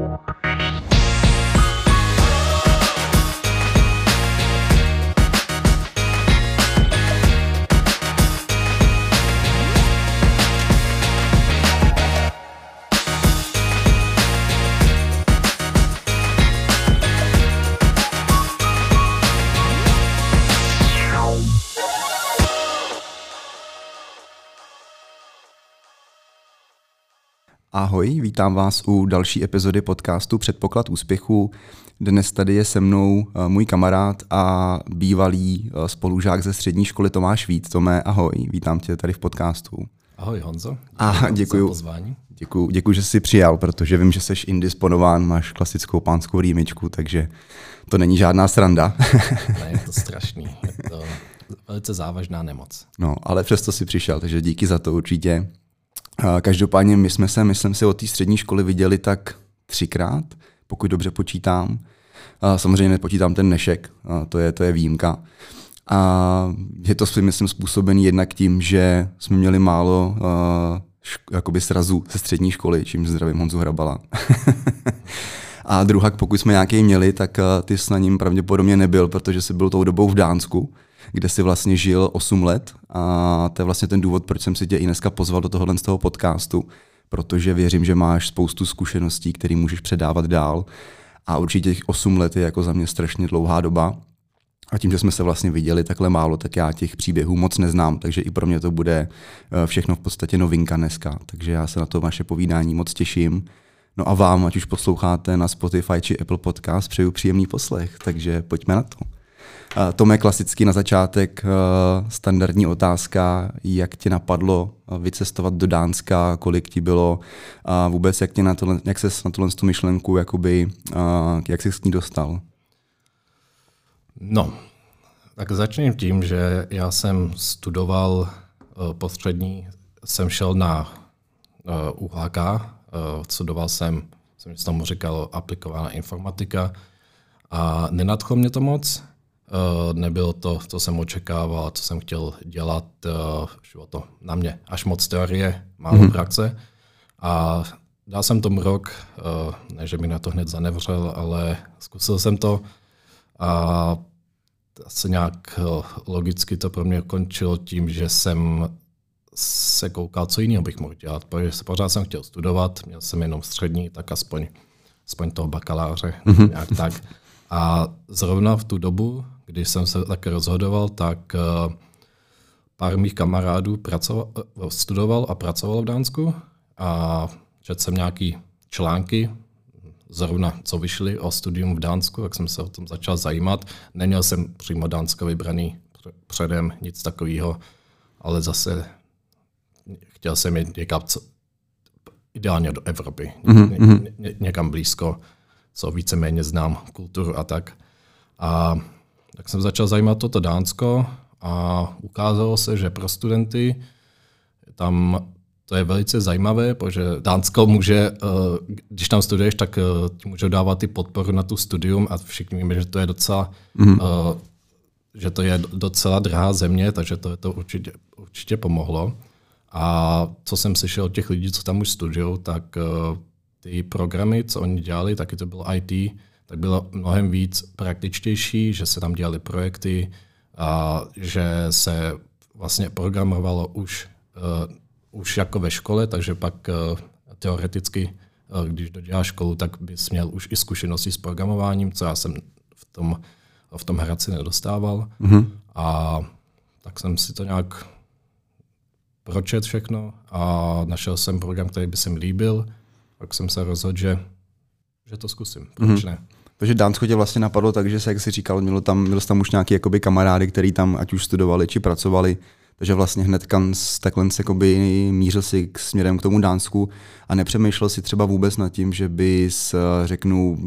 Música Ahoj, vítám vás u další epizody podcastu Předpoklad úspěchu. Dnes tady je se mnou eh, můj kamarád a bývalý eh, spolužák ze střední školy Tomáš Vít. Tomé, ahoj, vítám tě tady v podcastu. Ahoj Honzo, a děkuji, pozvání. Děkuji, děkuji, že jsi přijal, protože vím, že jsi indisponován, máš klasickou pánskou rýmičku, takže to není žádná sranda. ne, je to strašný, je to velice závažná nemoc. No, ale přesto si přišel, takže díky za to určitě. Každopádně my jsme se, myslím si, od té střední školy viděli tak třikrát, pokud dobře počítám. Samozřejmě nepočítám ten nešek, to je, to je výjimka. A je to si myslím způsobený jednak tím, že jsme měli málo šk- jakoby srazu ze střední školy, čím zdravím Honzu Hrabala. a druhak, pokud jsme nějaký měli, tak ty s na ním pravděpodobně nebyl, protože jsi byl tou dobou v Dánsku kde si vlastně žil 8 let a to je vlastně ten důvod, proč jsem si tě i dneska pozval do tohohle z toho podcastu, protože věřím, že máš spoustu zkušeností, které můžeš předávat dál a určitě těch 8 let je jako za mě strašně dlouhá doba a tím, že jsme se vlastně viděli takhle málo, tak já těch příběhů moc neznám, takže i pro mě to bude eh, všechno v podstatě novinka dneska. Takže já se na to vaše povídání moc těším. No a vám, ať už posloucháte na Spotify či Apple Podcast, přeju příjemný poslech, takže pojďme na to. Tome, klasicky na začátek eh, standardní otázka, jak tě napadlo eh, vycestovat do Dánska, kolik ti bylo a vůbec jak, tě na tohle, jak ses na tuhle myšlenku, jakoby, eh, jak jsi s ní dostal? No, tak začnu tím, že já jsem studoval postřední, jsem šel na UHK, studoval jsem, jsem tomu říkal, aplikovaná informatika a nenadchlo mě to moc, nebylo to, co jsem očekával, co jsem chtěl dělat. Uh, šlo to na mě až moc teorie, málo mm-hmm. praxe. A dal jsem tomu rok, uh, ne, že mi na to hned zanevřel, ale zkusil jsem to a asi nějak logicky to pro mě končilo tím, že jsem se koukal, co jiného bych mohl dělat, protože pořád jsem chtěl studovat, měl jsem jenom střední, tak aspoň, aspoň toho bakaláře, mm-hmm. nějak tak. A zrovna v tu dobu, když jsem se tak rozhodoval, tak uh, pár mých kamarádů pracoval, studoval a pracoval v Dánsku a četl jsem nějaký články, zrovna co vyšly o studium v Dánsku, tak jsem se o tom začal zajímat. Neměl jsem přímo Dánsko vybraný předem, nic takového, ale zase chtěl jsem jít někam, co, ideálně do Evropy, mm-hmm. ně, ně, někam blízko, co víceméně znám kulturu a tak. A tak jsem začal zajímat toto Dánsko a ukázalo se, že pro studenty tam to je velice zajímavé, protože Dánsko může, eh, když tam studuješ, tak eh, ti můžou dávat ty podporu na tu studium a všichni víme, že to je docela, mm-hmm. že to je docela drahá země, takže to, to určitě, určitě pomohlo. A co jsem slyšel od těch lidí, co tam už studují, tak ty programy, co oni dělali, taky to bylo IT, tak bylo mnohem víc praktičtější, že se tam dělali projekty a že se vlastně programovalo už, uh, už jako ve škole, takže pak uh, teoreticky, uh, když doděláš školu, tak bys měl už i zkušenosti s programováním, co já jsem v tom, v tom Hradci nedostával. Mm-hmm. A tak jsem si to nějak pročet všechno a našel jsem program, který by se mi líbil. Pak jsem se rozhodl, že, že to zkusím. Proč mm-hmm. ne? Takže Dánsko tě vlastně napadlo tak, že se, jak jsi říkal, mělo tam, měl tam už nějaký jakoby kamarády, kteří tam ať už studovali či pracovali, takže vlastně hned takhle jakoby mířil si k směrem k tomu Dánsku a nepřemýšlel si třeba vůbec nad tím, že bys, řeknu,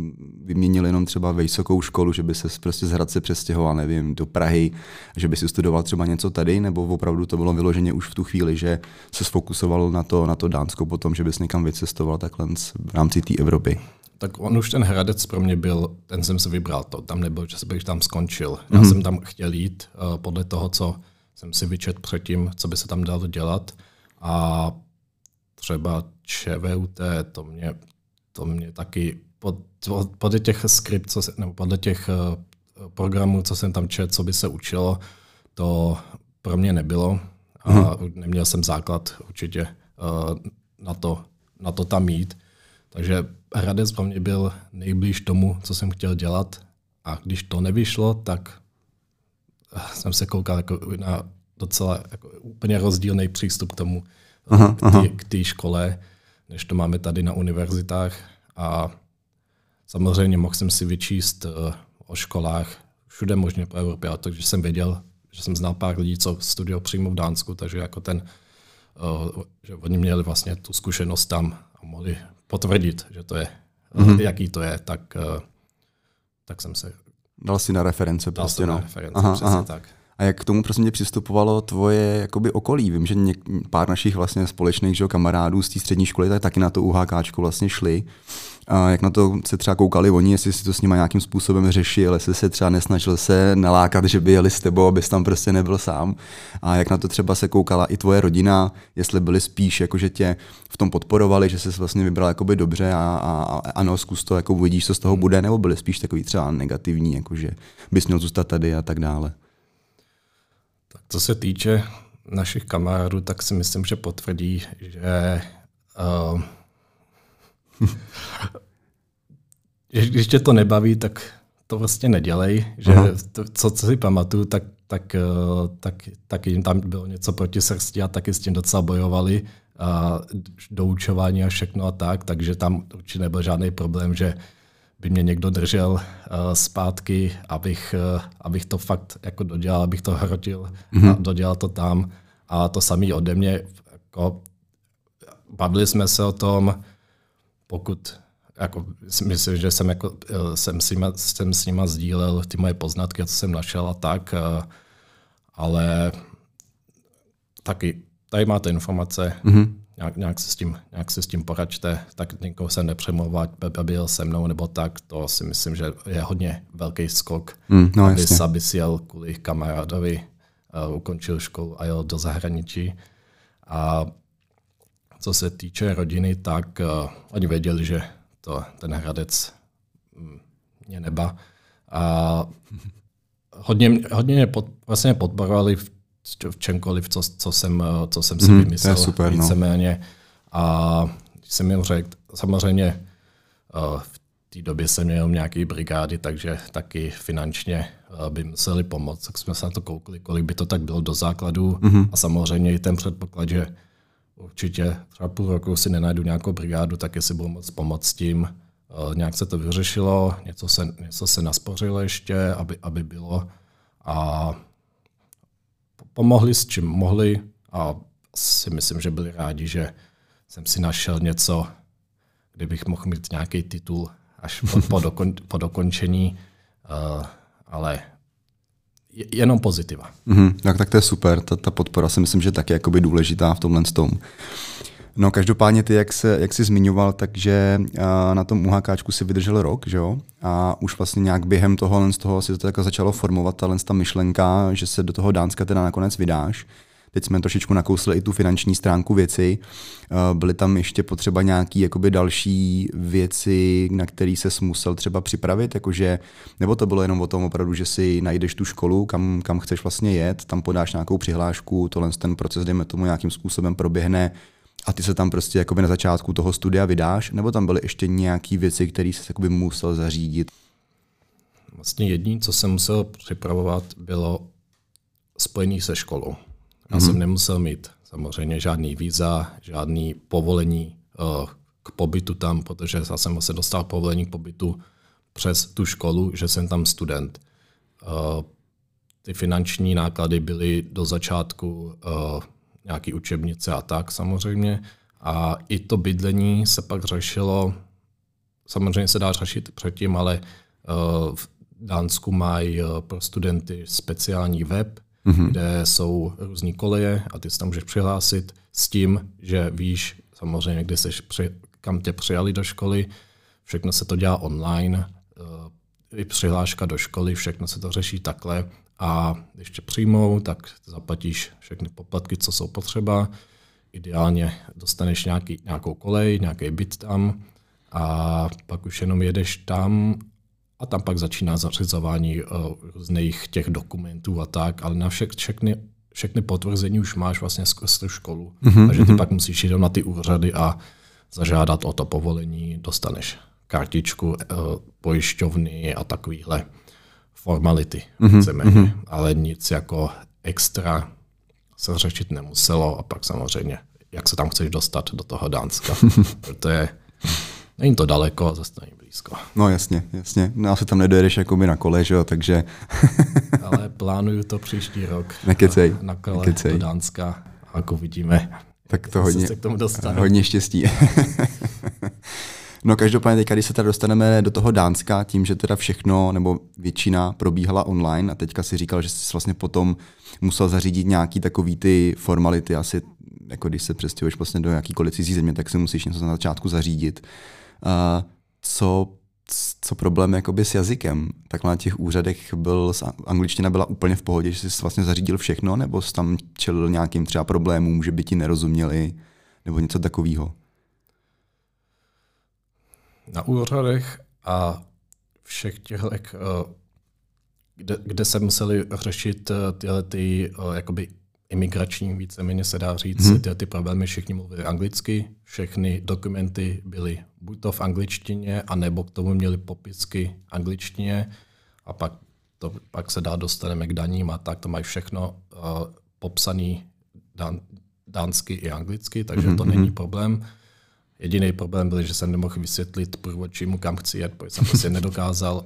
vyměnil jenom třeba vysokou školu, že by se prostě z Hradce přestěhoval, nevím, do Prahy, že by si studoval třeba něco tady, nebo opravdu to bylo vyloženě už v tu chvíli, že se sfokusoval na to, na to Dánsko potom, že bys někam vycestoval takhle v rámci té Evropy tak on už ten Hradec pro mě byl, ten jsem si vybral, to tam nebyl, že bych tam skončil. Já mm-hmm. jsem tam chtěl jít uh, podle toho, co jsem si vyčet předtím, co by se tam dalo dělat a třeba ČVUT, to mě to mě taky pod, podle těch skript, co se, nebo podle těch uh, programů, co jsem tam četl, co by se učilo, to pro mě nebylo a hmm. neměl jsem základ určitě uh, na, to, na to tam mít. Takže Hradec pro mě byl nejblíž tomu, co jsem chtěl dělat a když to nevyšlo, tak jsem se koukal jako na docela jako úplně rozdílný přístup k tomu, aha, k té škole, než to máme tady na univerzitách. A samozřejmě mohl jsem si vyčíst uh, o školách všude možně po Evropě, ale takže jsem věděl, že jsem znal pár lidí, co studují přímo v Dánsku, takže jako ten, uh, že oni měli vlastně tu zkušenost tam a mohli potvrdit, že to je, mm-hmm. jaký to je, tak, uh, tak jsem se Dal si na reference dal prostě, no. Na reference, aha, aha. tak. A jak k tomu prosím tě přistupovalo tvoje jakoby okolí? Vím, že něk, pár našich vlastně společných že, kamarádů z té střední školy tak taky na to UHK vlastně šli. A jak na to se třeba koukali oni, jestli si to s nimi nějakým způsobem řešil, jestli se třeba nesnažil se nalákat, že by jeli s tebou, abys tam prostě nebyl sám. A jak na to třeba se koukala i tvoje rodina, jestli byli spíš, jako že tě v tom podporovali, že jsi vlastně vybral jakoby dobře a, a, a ano, zkus to, jako uvidíš, co z toho bude, nebo byli spíš takový třeba negativní, jako že bys měl zůstat tady a tak dále. Tak co se týče našich kamarádů, tak si myslím, že potvrdí, že uh, když tě to nebaví, tak to vlastně nedělej. Že to, co, co si pamatuju, tak, tak, eh, tak, tak jim tam bylo něco proti srsti a taky s tím docela bojovali a doučování a všechno a tak, takže tam určitě nebyl žádný problém, že by mě někdo držel uh, zpátky, abych, uh, abych to fakt jako dodělal, abych to hrotil mm-hmm. a dodělal to tam. A to samý ode mě, jako, bavili jsme se o tom, pokud jako, myslím, že jsem, jako, eh, jsem, s nima, jsem s nima sdílel ty moje poznatky, co jsem našel a tak, eh, ale taky tady máte informace, mm-hmm. nějak, nějak, se s tím, nějak se s tím poračte, tak někoho se nepřemlouvat, byl se mnou nebo tak, to si myslím, že je hodně velký skok, mm, no, aby, aby si jel kvůli kamarádovi, uh, ukončil školu a jel do zahraničí. A co se týče rodiny, tak uh, oni věděli, že to, ten Hradec mm, mě neba. A hodně, hodně mě pod, vlastně podporovali v, v čemkoliv, co, co, jsem, co jsem si mm, vymyslel. To je super, no. víceméně. No. A když jsem jim řekl, samozřejmě uh, v té době jsem měl nějaké brigády, takže taky finančně by museli pomoct. Tak jsme se na to koukli, kolik by to tak bylo do základu. Mm-hmm. A samozřejmě i ten předpoklad, že určitě třeba půl roku si nenajdu nějakou brigádu, tak jestli budu moct pomoct s tím. Eh, nějak se to vyřešilo, něco se, něco se naspořilo ještě, aby, aby bylo. A pomohli s čím mohli a si myslím, že byli rádi, že jsem si našel něco, kde bych mohl mít nějaký titul až po, po, dokon, po dokončení, uh, ale jenom pozitiva. Mm-hmm, tak, tak to je super, ta, ta podpora si myslím, že taky jakoby důležitá v tomhle tom. No každopádně ty, jak, se, jak jsi zmiňoval, takže na tom UHKčku si vydržel rok, že jo? A už vlastně nějak během toho, z toho si to jako začalo formovat, ta myšlenka, že se do toho Dánska teda nakonec vydáš. Teď jsme trošičku nakousli i tu finanční stránku věci. Eh, byly tam ještě potřeba nějaké jakoby další věci, na které se musel třeba připravit, jakože, nebo to bylo jenom o tom opravdu, že si najdeš tu školu, kam, kam chceš vlastně jet, tam podáš nějakou přihlášku, tohle ten proces, dejme tomu, nějakým způsobem proběhne a ty se tam prostě jakoby na začátku toho studia vydáš, nebo tam byly ještě nějaké věci, které se jakoby musel zařídit? Vlastně jediné, co jsem musel připravovat, bylo spojený se školou. Já jsem nemusel mít samozřejmě žádný víza, žádný povolení uh, k pobytu tam, protože já jsem se dostal povolení k pobytu přes tu školu, že jsem tam student. Uh, ty finanční náklady byly do začátku uh, nějaký učebnice a tak samozřejmě. A i to bydlení se pak řešilo, samozřejmě se dá řešit předtím, ale uh, v Dánsku mají pro studenty speciální web, mm-hmm. kde jsou různé koleje a ty se tam můžeš přihlásit s tím, že víš samozřejmě, kde seš, při, kam tě přijali do školy, všechno se to dělá online, eh, i přihláška do školy, všechno se to řeší takhle. A když tě přijmou, tak zaplatíš všechny poplatky, co jsou potřeba, ideálně dostaneš nějaký, nějakou kolej, nějaký byt tam a pak už jenom jedeš tam a tam pak začíná zařizování uh, různých těch dokumentů a tak, ale na vše, všechny, všechny potvrzení už máš vlastně skrz tu školu. Mm-hmm. Takže ty pak musíš jít na ty úřady a zažádat o to povolení, dostaneš kartičku uh, pojišťovny a takovýhle formality, mm-hmm. ale nic jako extra se řešit nemuselo a pak samozřejmě, jak se tam chceš dostat do toho Dánska, protože není to daleko, zase není blízko. No jasně, jasně. No asi tam nedojedeš jako by na kole, že jo, takže... Ale plánuju to příští rok Nekecej. na, na kole Nekecej. do Dánska a jako vidíme, tak to hodně, se k tomu dostane. hodně štěstí. No každopádně teďka, když se teda dostaneme do toho Dánska, tím, že teda všechno nebo většina probíhala online a teďka si říkal, že jsi vlastně potom musel zařídit nějaký takový ty formality, asi jako když se přestěhuješ vlastně do jakýkoliv cizí země, tak si musíš něco na začátku zařídit. Uh, co, co problém jakoby s jazykem? Tak na těch úřadech byl, angličtina byla úplně v pohodě, že jsi vlastně zařídil všechno, nebo jsi tam čelil nějakým třeba problémům, že by ti nerozuměli, nebo něco takového? na úřadech a všech těchto, kde, kde se museli řešit eh, tyhle ty eh, jakoby imigrační, víceméně se dá říct, hmm. tyhle ty problémy všichni mluvili anglicky, všechny dokumenty byly buď to v angličtině, anebo k tomu měli popisky angličtině a pak, to, pak se dá dostaneme k daním a tak to mají všechno uh, popsaný dán, dánsky i anglicky, takže hmm. to není problém. Jediný problém byl, že jsem nemohl vysvětlit průvodčímu, kam chci jet, protože jsem prostě nedokázal,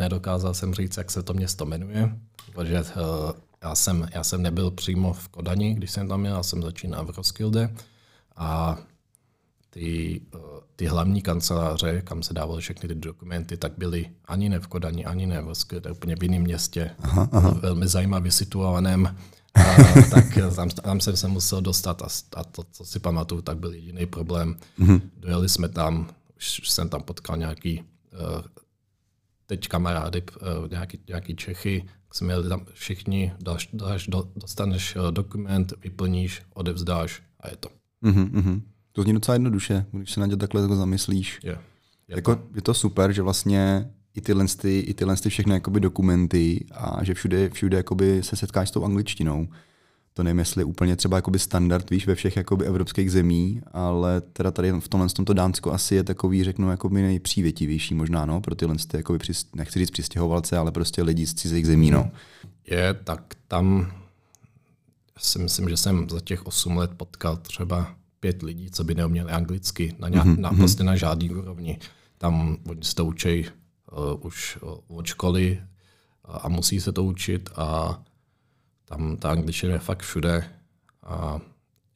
nedokázal jsem říct, jak se to město jmenuje, protože uh, já, jsem, já jsem nebyl přímo v Kodani, když jsem tam měl, já jsem začínal v Roskilde a ty, ty hlavní kanceláře, kam se dávaly všechny ty dokumenty, tak byly ani ne v Kodani, ani ne v Roskilde, úplně v jiném městě, aha, aha. velmi zajímavě situovaném a, tak tam, tam jsem se musel dostat a, a to, co si pamatuju, tak byl jediný problém. Mm-hmm. Dojeli jsme tam, už jsem tam potkal nějaký uh, teď kamarády, uh, nějaký, nějaký Čechy, jsme jeli tam všichni, dáš, dáš, do, dostaneš uh, dokument, vyplníš, odevzdáš a je to. Mm-hmm. To zní docela jednoduše, když se na ně takhle jako zamyslíš. Je, je, jako, to. je to super, že vlastně i tyhle, ty, i tyhle ty všechny jakoby dokumenty a že všude, všude jakoby se setkáš s tou angličtinou. To nevím, jestli je úplně třeba jakoby standard, víš, ve všech jakoby evropských zemí, ale teda tady v tomhle v tomto Dánsko asi je takový, řeknu, jakoby nejpřívětivější možná, no, pro tyhle ty, jakoby, nechci říct přistěhovalce, ale prostě lidi z cizích zemí, no. Je, tak tam si myslím, že jsem za těch 8 let potkal třeba pět lidí, co by neuměli anglicky, na, nějak, mm-hmm. na, prostě na žádný úrovni. Tam oni se to učí uh, už od školy a, a musí se to učit a tam ta angličtina je fakt všude a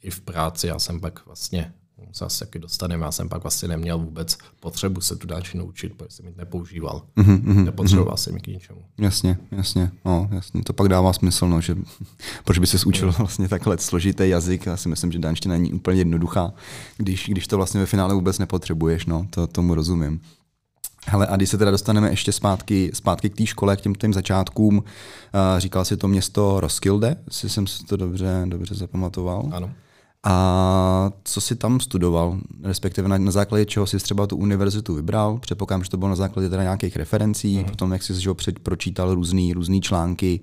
i v práci já jsem pak vlastně zase taky dostaneme, já jsem pak vlastně neměl vůbec potřebu se tu dánčinu učit, protože jsem ji nepoužíval. Mm-hmm, Nepotřeboval mm-hmm. jsem ji k ničemu. Jasně, jasně, no, jasně. To pak dává smysl, no, že proč by se učil vlastně takhle složitý jazyk. Já si myslím, že dánština není úplně jednoduchá, když, když to vlastně ve finále vůbec nepotřebuješ, no, to tomu rozumím. Hele, a když se teda dostaneme ještě zpátky, zpátky k té škole, k těm těm začátkům, uh, říkal si to město Roskilde, jestli jsem si to dobře, dobře zapamatoval. Ano. A co jsi tam studoval, respektive na, na základě čeho jsi třeba tu univerzitu vybral? Předpokládám, že to bylo na základě teda nějakých referencí, mm. potom jak jsi že před, pročítal různý, různý články,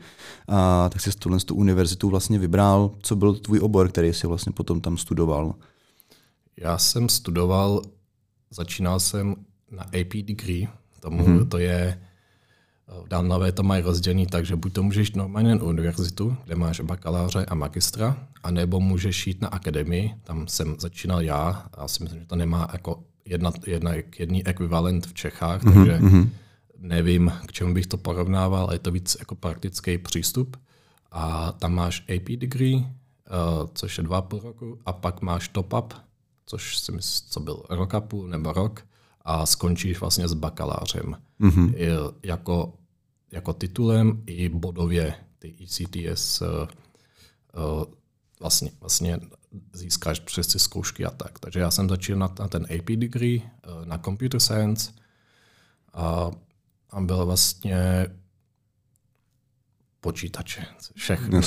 a, tak jsi tuhle tu univerzitu vlastně vybral. Co byl tvůj obor, který jsi vlastně potom tam studoval? Já jsem studoval, začínal jsem na AP degree, tomu mm-hmm. to je, v Dánové to mají rozdělený tak, že buď to můžeš normálně na univerzitu, kde máš bakaláře a magistra, anebo můžeš jít na akademii, tam jsem začínal já, a si myslím, že to nemá jako jedna, jedna, jedný ekvivalent v Čechách, mm-hmm. takže mm-hmm. nevím, k čemu bych to porovnával, ale je to víc jako praktický přístup. A tam máš AP degree, uh, což je dva půl roku, a pak máš top-up, což si myslím, co byl rok a půl nebo rok, a skončíš vlastně s bakalářem. Mm-hmm. Jako, jako titulem i bodově ty ECTS uh, uh, vlastně, vlastně získáš přes ty zkoušky a tak. Takže já jsem začal na, na ten AP degree, uh, na computer science a, a byl vlastně počítače, všechny,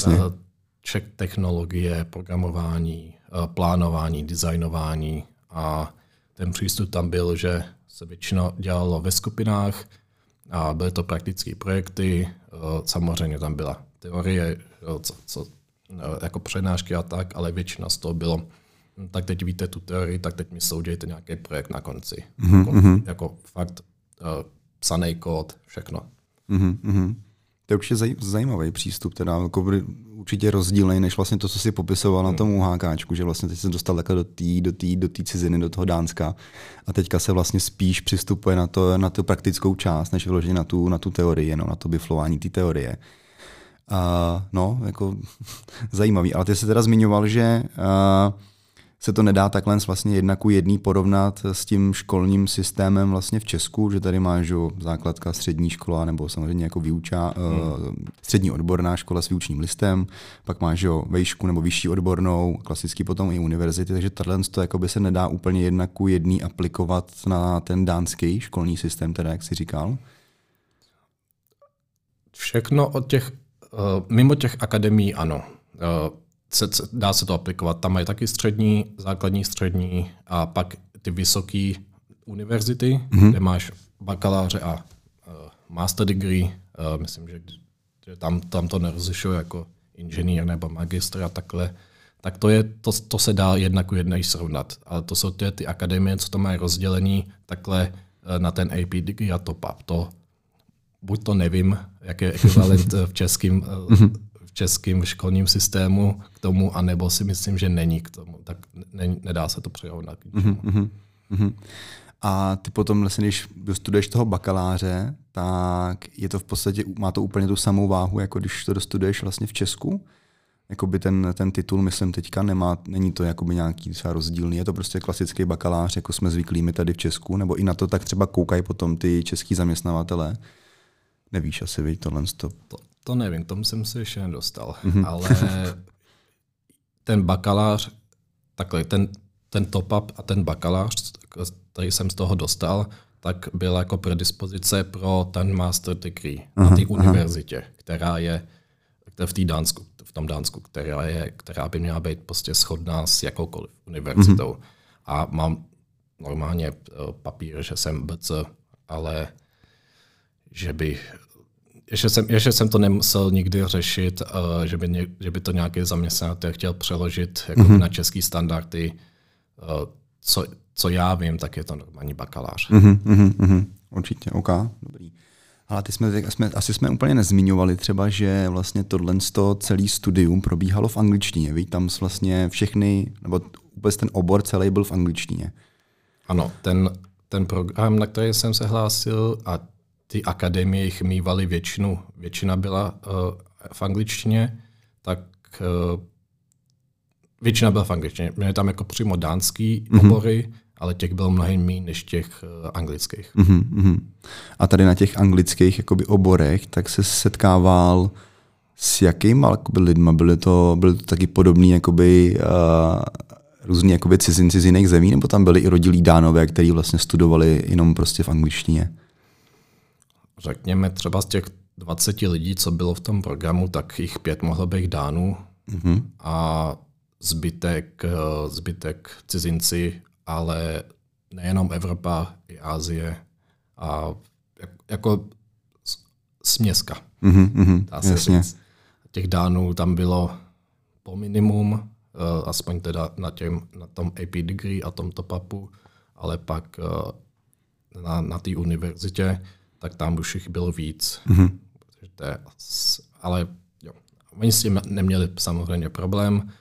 všech technologie, programování, plánování, designování a ten přístup tam byl, že se většinou dělalo ve skupinách a byly to praktické projekty. Eh, samozřejmě tam byla teorie, co, co, eh, jako přednášky a tak, ale většina z toho bylo, hm, tak teď víte tu teorii, tak teď mi soudějte nějaký projekt na konci. Mm-hmm. Jako, mhm. jako fakt uh, psaný kód, všechno. Mm-hmm. To je určitě zaj, zajímavý přístup, teda jako určitě rozdílný, než vlastně to, co si popisoval hmm. na tom UHKčku, že vlastně teď se dostal takhle do té do tý, do tý ciziny, do toho Dánska a teďka se vlastně spíš přistupuje na, to, na tu praktickou část, než vyloženě na tu, na tu teorii, no, na to biflování té teorie. Uh, no, jako zajímavý. Ale ty jsi teda zmiňoval, že uh, se to nedá takhle vlastně jedna ku jedný porovnat s tím školním systémem vlastně v Česku, že tady máš jo, základka, střední škola nebo samozřejmě jako výuča, hmm. uh, střední odborná škola s výučním listem, pak máš jo, vejšku nebo vyšší odbornou, klasicky potom i univerzity, takže tohle to jako by se nedá úplně jedna ku jedný aplikovat na ten dánský školní systém, teda jak jsi říkal. Všechno od těch, uh, mimo těch akademií ano. Se, dá se to aplikovat. Tam mají taky střední, základní, střední a pak ty vysoké univerzity, mm-hmm. kde máš bakaláře a uh, master degree. Uh, myslím, že, že tam, tam to nerozlišuje jako inženýr nebo magistr a takhle. Tak to, je, to, to se dá jednak u jednej srovnat. Ale to jsou ty, ty akademie, co to mají rozdělení takhle uh, na ten AP degree a top up. To buď to nevím, jak je ekvivalent v českým českém školním systému k tomu, anebo si myslím, že není k tomu. Tak ne, nedá se to přirovnat. Mm-hmm, mm-hmm. A ty potom, vlastně, když dostuduješ toho bakaláře, tak je to v podstatě, má to úplně tu samou váhu, jako když to dostuduješ vlastně v Česku? Jakoby ten, ten titul, myslím teďka, nemá, není to jakoby nějaký třeba rozdílný, je to prostě klasický bakalář, jako jsme zvyklí my tady v Česku, nebo i na to tak třeba koukají potom ty český zaměstnavatele. Nevíš asi, víš, tohle. To, to nevím, k tomu jsem se ještě nedostal. Mm-hmm. Ale ten bakalář, takhle, ten, ten top-up a ten bakalář, který jsem z toho dostal, tak byla jako predispozice pro ten master degree aha, na té univerzitě, aha. která je v té Dánsku, v tom Dánsku, která, je, která by měla být prostě shodná s jakoukoliv univerzitou. Mm-hmm. A mám normálně eh, papír, že jsem BC, ale že by ještě jsem, ještě jsem to nemusel nikdy řešit, uh, že, by ně, že by to nějaký zaměstnavatel chtěl přeložit jako mm-hmm. na český standardy. Uh, co, co já vím, tak je to normální bakalář. Mm-hmm, mm-hmm, určitě, OK, dobrý. Ale ty jsme, jsme, asi jsme úplně nezmiňovali třeba, že vlastně tohle celý studium probíhalo v angličtině. Víš, tam vlastně všechny, nebo vůbec ten obor celý byl v angličtině. Ano, ten, ten program, na který jsem se hlásil a ty akademie jich mývaly většinu, většina byla uh, v angličtině, tak uh, většina byla v angličtině. Měli tam jako přímo dánský mm-hmm. obory, ale těch bylo mnohem méně než těch uh, anglických. Mm-hmm. A tady na těch anglických jakoby, oborech, tak se setkával s jakýma jakoby, lidma? Byly to, byly to taky podobný jakoby, uh, různí jakoby, cizinci z jiných zemí, nebo tam byli i rodilí dánové, kteří vlastně studovali jenom prostě v angličtině? Řekněme třeba z těch 20 lidí, co bylo v tom programu, tak jich pět mohlo být Dánů mm-hmm. a zbytek, eh, zbytek cizinci, ale nejenom Evropa, i Asie a jako směska. Mm-hmm, jasně. Říct. Těch Dánů tam bylo po minimum, eh, aspoň teda na, těm, na tom AP degree a tomto papu, ale pak eh, na, na té univerzitě tak tam už jich bylo víc. Mm-hmm. To je, ale jo, oni s tím neměli samozřejmě problém.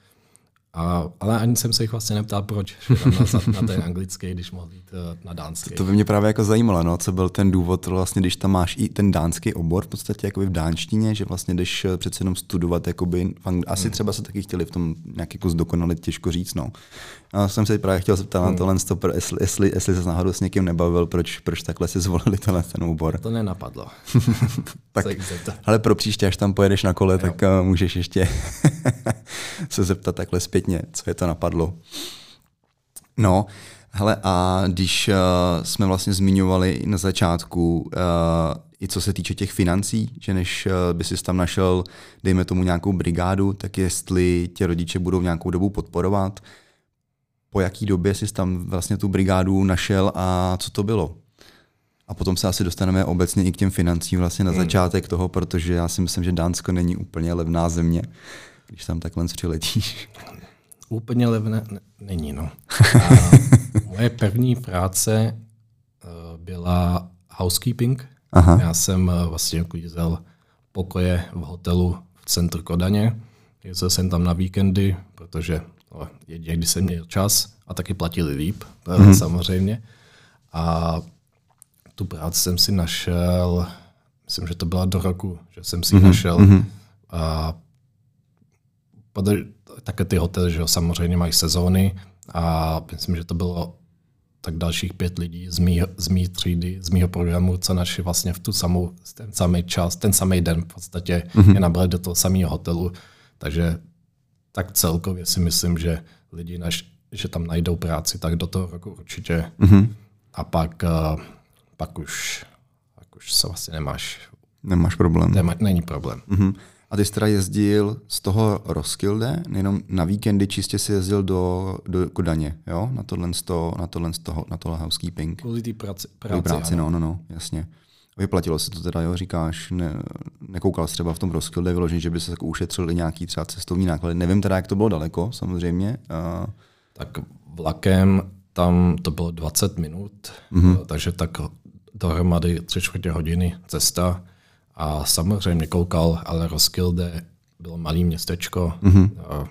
A, ale ani jsem se jich vlastně neptal, proč na, na ten anglický, když mohl jít eh, na dánský. To, to by mě právě jako zajímalo, no, co byl ten důvod, vlastně, když tam máš i ten dánský obor v podstatě jakoby v dánštině, že vlastně jdeš eh, přece jenom studovat, jakoby, asi hmm. třeba se taky chtěli v tom nějak jako zdokonalit, těžko říct. No. A jsem se právě chtěl zeptat hmm. na tohle, stop, jestli, jestli, jestli se náhodou s někým nebavil, proč, proč takhle si zvolili tenhle ten obor. To nenapadlo. tak, ale pro příště, až tam pojedeš na kole, jo. tak uh, můžeš ještě se zeptat takhle zpětně, co je to napadlo. No, hele, a když uh, jsme vlastně zmiňovali na začátku, uh, i co se týče těch financí, že než uh, by si tam našel, dejme tomu nějakou brigádu, tak jestli tě rodiče budou nějakou dobu podporovat, po jaký době jsi tam vlastně tu brigádu našel a co to bylo? A potom se asi dostaneme obecně i k těm financím vlastně na hmm. začátek toho, protože já si myslím, že Dánsko není úplně levná země, když tam takhle přiletíš. Úplně levné není, no. A moje první práce eh, byla housekeeping. Aha. Já jsem eh, vlastně uklízel pokoje v hotelu v centru Kodaně. Jezdil jsem tam na víkendy, protože no, někdy jsem měl čas a taky platili líp, mm-hmm. samozřejmě. A tu práci jsem si našel, myslím, že to byla do roku, že jsem si mm-hmm. našel. Mm-hmm. A také ty hotely, že jo, samozřejmě mají sezóny a myslím, že to bylo tak dalších pět lidí z mý, z mý třídy, z mýho programu, co naši vlastně v tu samou, ten samý čas, ten samý den v podstatě mm-hmm. je nabrali do toho samého hotelu. Takže tak celkově si myslím, že lidi, naš, že tam najdou práci, tak do toho roku určitě. Mm-hmm. A pak, uh, pak, už, pak už se vlastně nemáš... Nemáš problém. Nemá, není problém. Mm-hmm. A ty jsi teda jezdil z toho Roskilde, jenom na víkendy čistě si jezdil do, do Kodaně, jo? Na tohle, sto, na tohle, toho, na tohle housekeeping. Kvůli té práci, práci, práci no, no, no, jasně. Vyplatilo se to teda, jo, říkáš, ne, nekoukal jsi třeba v tom Roskilde vyložit, že by se tak ušetřil nějaký třeba cestovní náklady. Nevím teda, jak to bylo daleko, samozřejmě. A... Tak vlakem tam to bylo 20 minut, mm-hmm. takže tak dohromady tři čtvrtě hodiny cesta. A samozřejmě koukal, ale Roskilde bylo malé městečko. Mm-hmm. A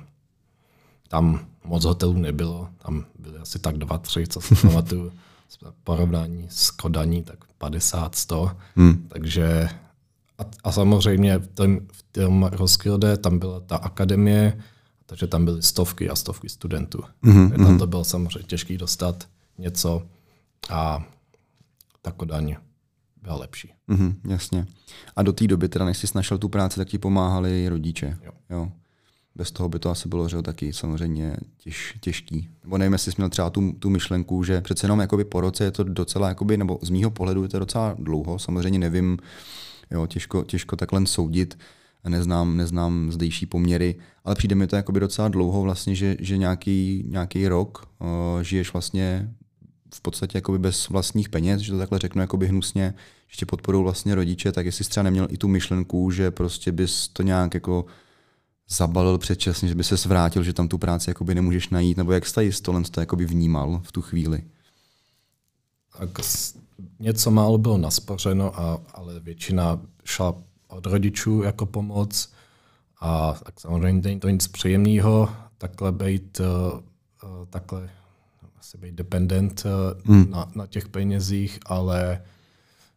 tam moc hotelů nebylo, tam byly asi tak dva, tři, co si pamatuju. porovnání s Kodaní, tak 50, 100. Hmm. Takže a, a samozřejmě v tom, v tom Roskilde tam byla ta akademie, takže tam byly stovky a stovky studentů. Mm-hmm. Tam mhm. to bylo samozřejmě těžké dostat něco a ta Kodaň byla lepší. Mm-hmm, jasně. A do té doby, teda než jsi našel tu práci, tak ti pomáhali rodiče. Jo. jo. Bez toho by to asi bylo že taky samozřejmě těž, těžký. Nebo nevím, jestli jsi měl třeba tu, tu myšlenku, že přece jenom jakoby po roce je to docela, jakoby, nebo z mýho pohledu je to docela dlouho. Samozřejmě nevím, jo, těžko, těžko takhle soudit, neznám, neznám zdejší poměry, ale přijde mi to jakoby docela dlouho vlastně, že, že nějaký, nějaký rok uh, žiješ vlastně v podstatě jakoby bez vlastních peněz, že to takhle řeknu jakoby hnusně, že tě podporují vlastně rodiče, tak jestli jsi třeba neměl i tu myšlenku, že prostě bys to nějak jako zabalil předčasně, že by se zvrátil, že tam tu práci jakoby nemůžeš najít, nebo jak jsi tohle to jakoby vnímal v tu chvíli? Tak něco málo bylo naspořeno, a, ale většina šla od rodičů jako pomoc a tak samozřejmě není to nic příjemného, takhle být, uh, takhle asi být dependent uh, hmm. na, na těch penězích, ale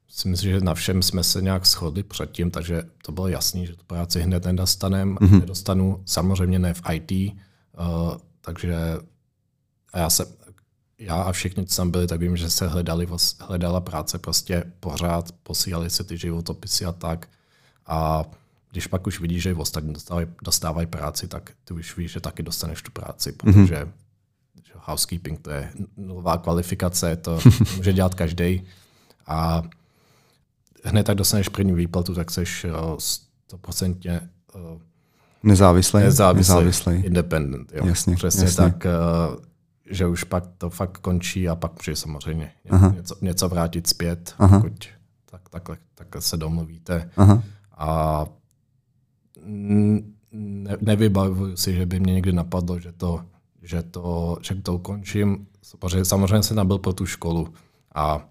si myslím, že na všem jsme se nějak shodli předtím, takže to bylo jasný, že tu práci hned nedostanem, mm-hmm. nedostanu. Samozřejmě ne v IT, uh, eh, takže a já, se, já a všichni, co tam byli, tak vím, že se hledali, hledala práce prostě pořád, posílali se ty životopisy a tak. A když pak už vidíš, že i ostatní dostávají, dostávají práci, tak ty už víš, že taky dostaneš tu práci, mhm. protože mm-hmm. Housekeeping to je nová kvalifikace, to může dělat každý. A hned tak dostaneš první výplatu, tak jsi eh, stoprocentně uh, nezávislý, nezávislý, nezávislý, independent. Jo. Jasně, Přesně jasně. tak, uh, že už pak to fakt končí a pak může samozřejmě něco, něco vrátit zpět, Aha. pokud tak, takhle, takhle se domluvíte. Aha. A ne, nevybavuju si, že by mě někdy napadlo, že to, že to, že to ukončím. Samozřejmě jsem tam byl pro tu školu a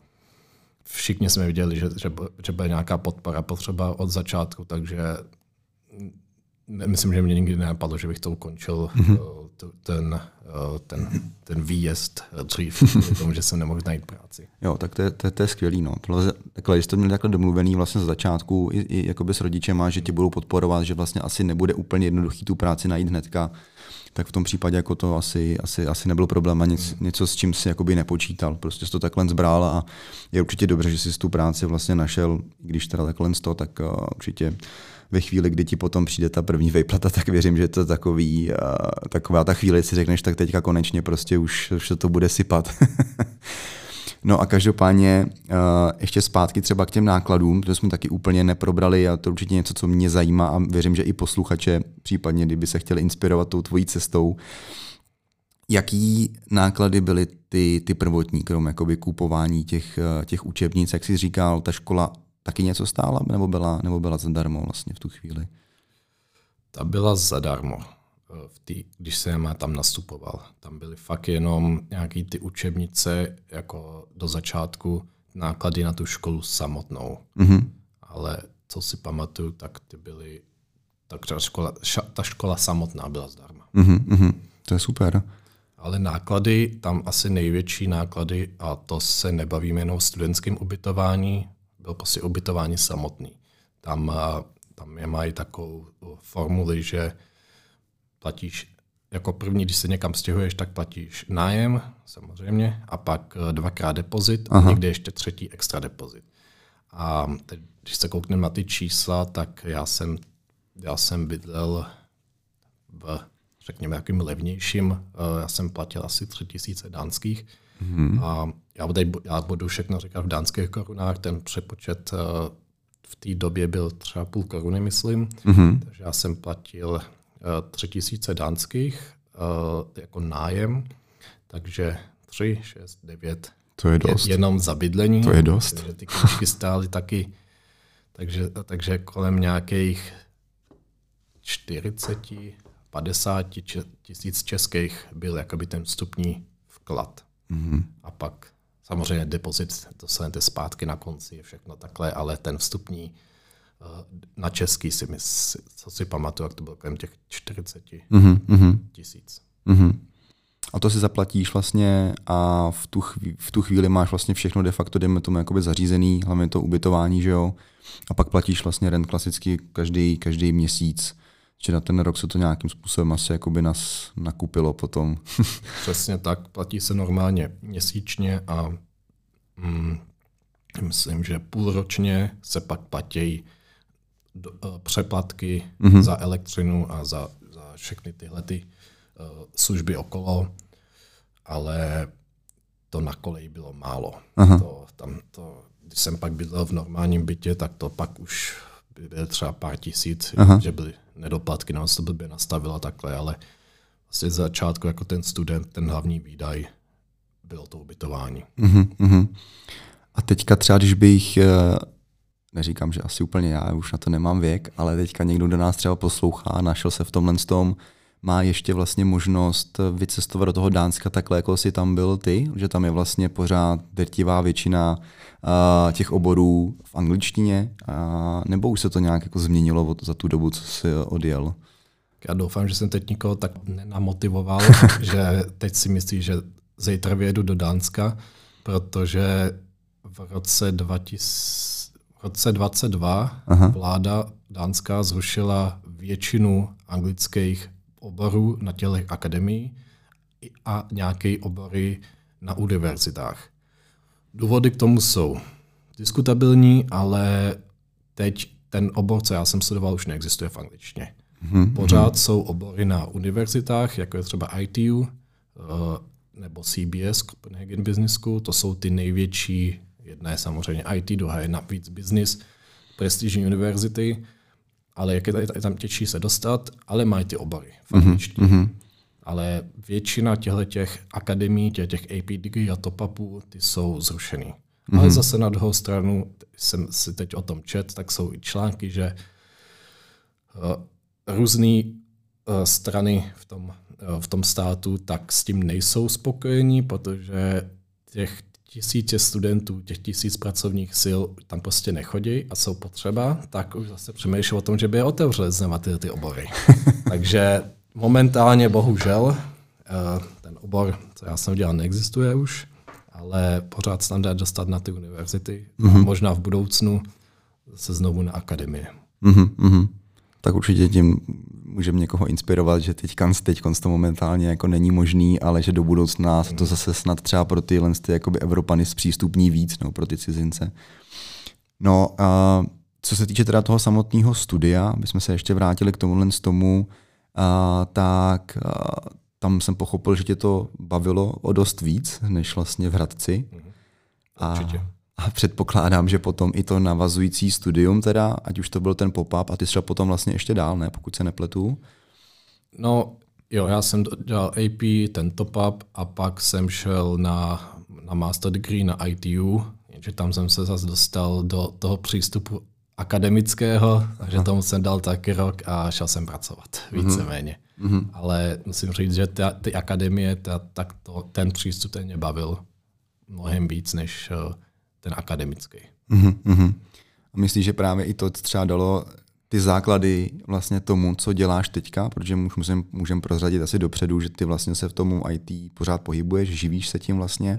všichni jsme viděli, že, že, že bude nějaká podpora potřeba od začátku, takže myslím, že mě nikdy nenapadlo, že bych to ukončil, mm-hmm. ten, eh, ten, ten výjezd dřív, tomu, že jsem nemohl najít práci. Jo, tak to je, to, je, to je skvělý. No. Tohle, takhle, když jste měli takhle domluvený vlastně z začátku i, i jakoby s rodičema, že tě budou podporovat, že vlastně asi nebude úplně jednoduchý tu práci najít hnedka, tak v tom případě jako to asi, asi, asi nebyl problém a nic, mm. něco, s čím si jakoby nepočítal. Prostě jsi to takhle zbral a je určitě dobře, že jsi tu práci vlastně našel, když teda takhle to, tak uh, určitě ve chvíli, kdy ti potom přijde ta první vejplata, tak věřím, že to je takový, uh, taková ta chvíle, si řekneš, tak teďka konečně prostě už, už to bude sypat. No a každopádně uh, ještě zpátky třeba k těm nákladům, to jsme taky úplně neprobrali a to určitě něco, co mě zajímá a věřím, že i posluchače, případně kdyby se chtěli inspirovat tou tvojí cestou, Jaký náklady byly ty, ty prvotní, krom jakoby kupování těch, eh, těch učebnic, jak jsi říkal, ta škola taky něco stála, nebo byla, nebo byla zadarmo vlastně v tu chvíli? Ta byla zadarmo, v tý, když jsem tam nastupoval. Tam byly fakt jenom nějaký ty učebnice jako do začátku náklady na tu školu samotnou. Mm-hmm. Ale co si pamatuju, tak ty byly, tak ta škola, ša, ta škola samotná byla zdarma. Mm-hmm. To je super. Ale náklady, tam asi největší náklady, a to se nebavíme jenom o studentském ubytování, byl prostě ubytování samotný. Tam, tam je mají takovou formuli, že platíš jako první, když se někam stěhuješ, tak platíš nájem, samozřejmě, a pak e, dvakrát depozit Aha. a někde ještě třetí extra depozit. A teď, když se koukneme na ty čísla, tak já jsem, já jsem bydlel v, řekněme, jakým levnějším. E, já jsem platil asi tři tisíce dánských. Hmm. A já, tady, já budu všechno říkat v dánských korunách. Ten přepočet e, v té době byl třeba půl koruny, myslím. Hmm. Takže já jsem platil tři tisíce dánských jako nájem, takže tři, šest, devět. To je dost. Jenom za bydlení. To je dost. Ty knížky stály taky, takže, takže kolem nějakých 40, 50 tisíc českých byl jakoby ten vstupní vklad. Mm-hmm. A pak samozřejmě depozit dostanete zpátky na konci, je všechno takhle, ale ten vstupní Eh, na český si myslím, co si pamatuju, jak to bylo kolem těch 40 mm-hmm. tisíc. Mm-hmm. A to si zaplatíš vlastně a v tu, chvíli, v tu chvíli máš vlastně všechno de facto, jdeme tomu jakoby zařízený, hlavně to ubytování, že jo? A pak platíš vlastně rent klasicky každý, každý měsíc. Či na ten rok se to nějakým způsobem asi jakoby nás nakupilo potom. Přesně tak, platí se normálně měsíčně a mm, myslím, že půlročně se pak platí do, uh, přeplatky mm-hmm. za elektřinu a za, za všechny tyhle ty, uh, služby okolo, ale to na koleji bylo málo. Aha. To, tam to, když jsem pak bydlel v normálním bytě, tak to pak už bylo třeba pár tisíc, Aha. že byly nedoplatky, no to blbě nastavila takhle, ale vlastně z začátku jako ten student, ten hlavní výdaj bylo to ubytování. Uh-huh, A teďka třeba, když bych eh, neříkám, že asi úplně já, už na to nemám věk, ale teďka někdo, do nás třeba poslouchá, našel se v tomhle tom, má ještě vlastně možnost vycestovat do toho Dánska takhle, jako si tam byl ty, že tam je vlastně pořád drtivá většina uh, těch oborů v angličtině, uh, nebo už se to nějak jako změnilo od, za tu dobu, co jsi odjel? Já doufám, že jsem teď nikoho tak nenamotivoval, že teď si myslí, že zítra vyjedu do Dánska, protože v roce 2000 roce 22 Aha. vláda dánská zrušila většinu anglických oborů na tělech akademií a nějaké obory na univerzitách. Důvody k tomu jsou diskutabilní, ale teď ten obor, co já jsem studoval, už neexistuje v angličtině. Hmm. Pořád jsou obory na univerzitách, jako je třeba ITU eh, nebo CBS, Copenhagen Business School, to jsou ty největší Jedna je samozřejmě IT, druhá je navíc business, prestižní univerzity, ale jak je, je tam těžší se dostat, ale mají ty obory v mm-hmm. Ale většina těchto těch akademií, těch, těch AP degree a top upů, ty jsou zrušený. Mm-hmm. Ale zase na druhou stranu, jsem si teď o tom čet, tak jsou i články, že uh, různé uh, strany v tom, uh, v tom státu tak s tím nejsou spokojení, protože těch tisíce studentů, těch tisíc pracovních sil tam prostě nechodí a jsou potřeba, tak už zase přemýšlím o tom, že by je otevřeli znova ty, ty obory. Takže momentálně bohužel eh, ten obor, co já jsem dělal, neexistuje už, ale pořád standard dostat na ty univerzity mm-hmm. a možná v budoucnu se znovu na akademie. Mm-hmm. Tak určitě tím můžeme někoho inspirovat, že teď teď to momentálně jako není možný, ale že do budoucna se to zase snad třeba pro tyhle ty jakoby Evropany zpřístupní víc, nebo pro ty cizince. No, a co se týče teda toho samotného studia, bychom se ještě vrátili k tomuhle z tomu, a, tak a, tam jsem pochopil, že tě to bavilo o dost víc, než vlastně v Hradci. Mhm. Určitě. A a předpokládám, že potom i to navazující studium, teda, ať už to byl ten pop-up, a ty třeba potom vlastně ještě dál, ne, pokud se nepletu. No, Jo, já jsem dělal AP, ten top-up a pak jsem šel na, na master degree na ITU, jenže tam jsem se zase dostal do toho přístupu akademického, takže tomu jsem dal taky rok a šel jsem pracovat mhm. víceméně. Mm-hmm. Ale musím říct, že ta, ty akademie, ta, tak to, ten přístup ten mě bavil mnohem víc než uh, ten akademický. Mm-hmm. A myslíš, že právě i to třeba dalo ty základy vlastně tomu, co děláš teďka, protože můžeme můžem prozradit asi dopředu, že ty vlastně se v tomu IT pořád pohybuješ, živíš se tím vlastně.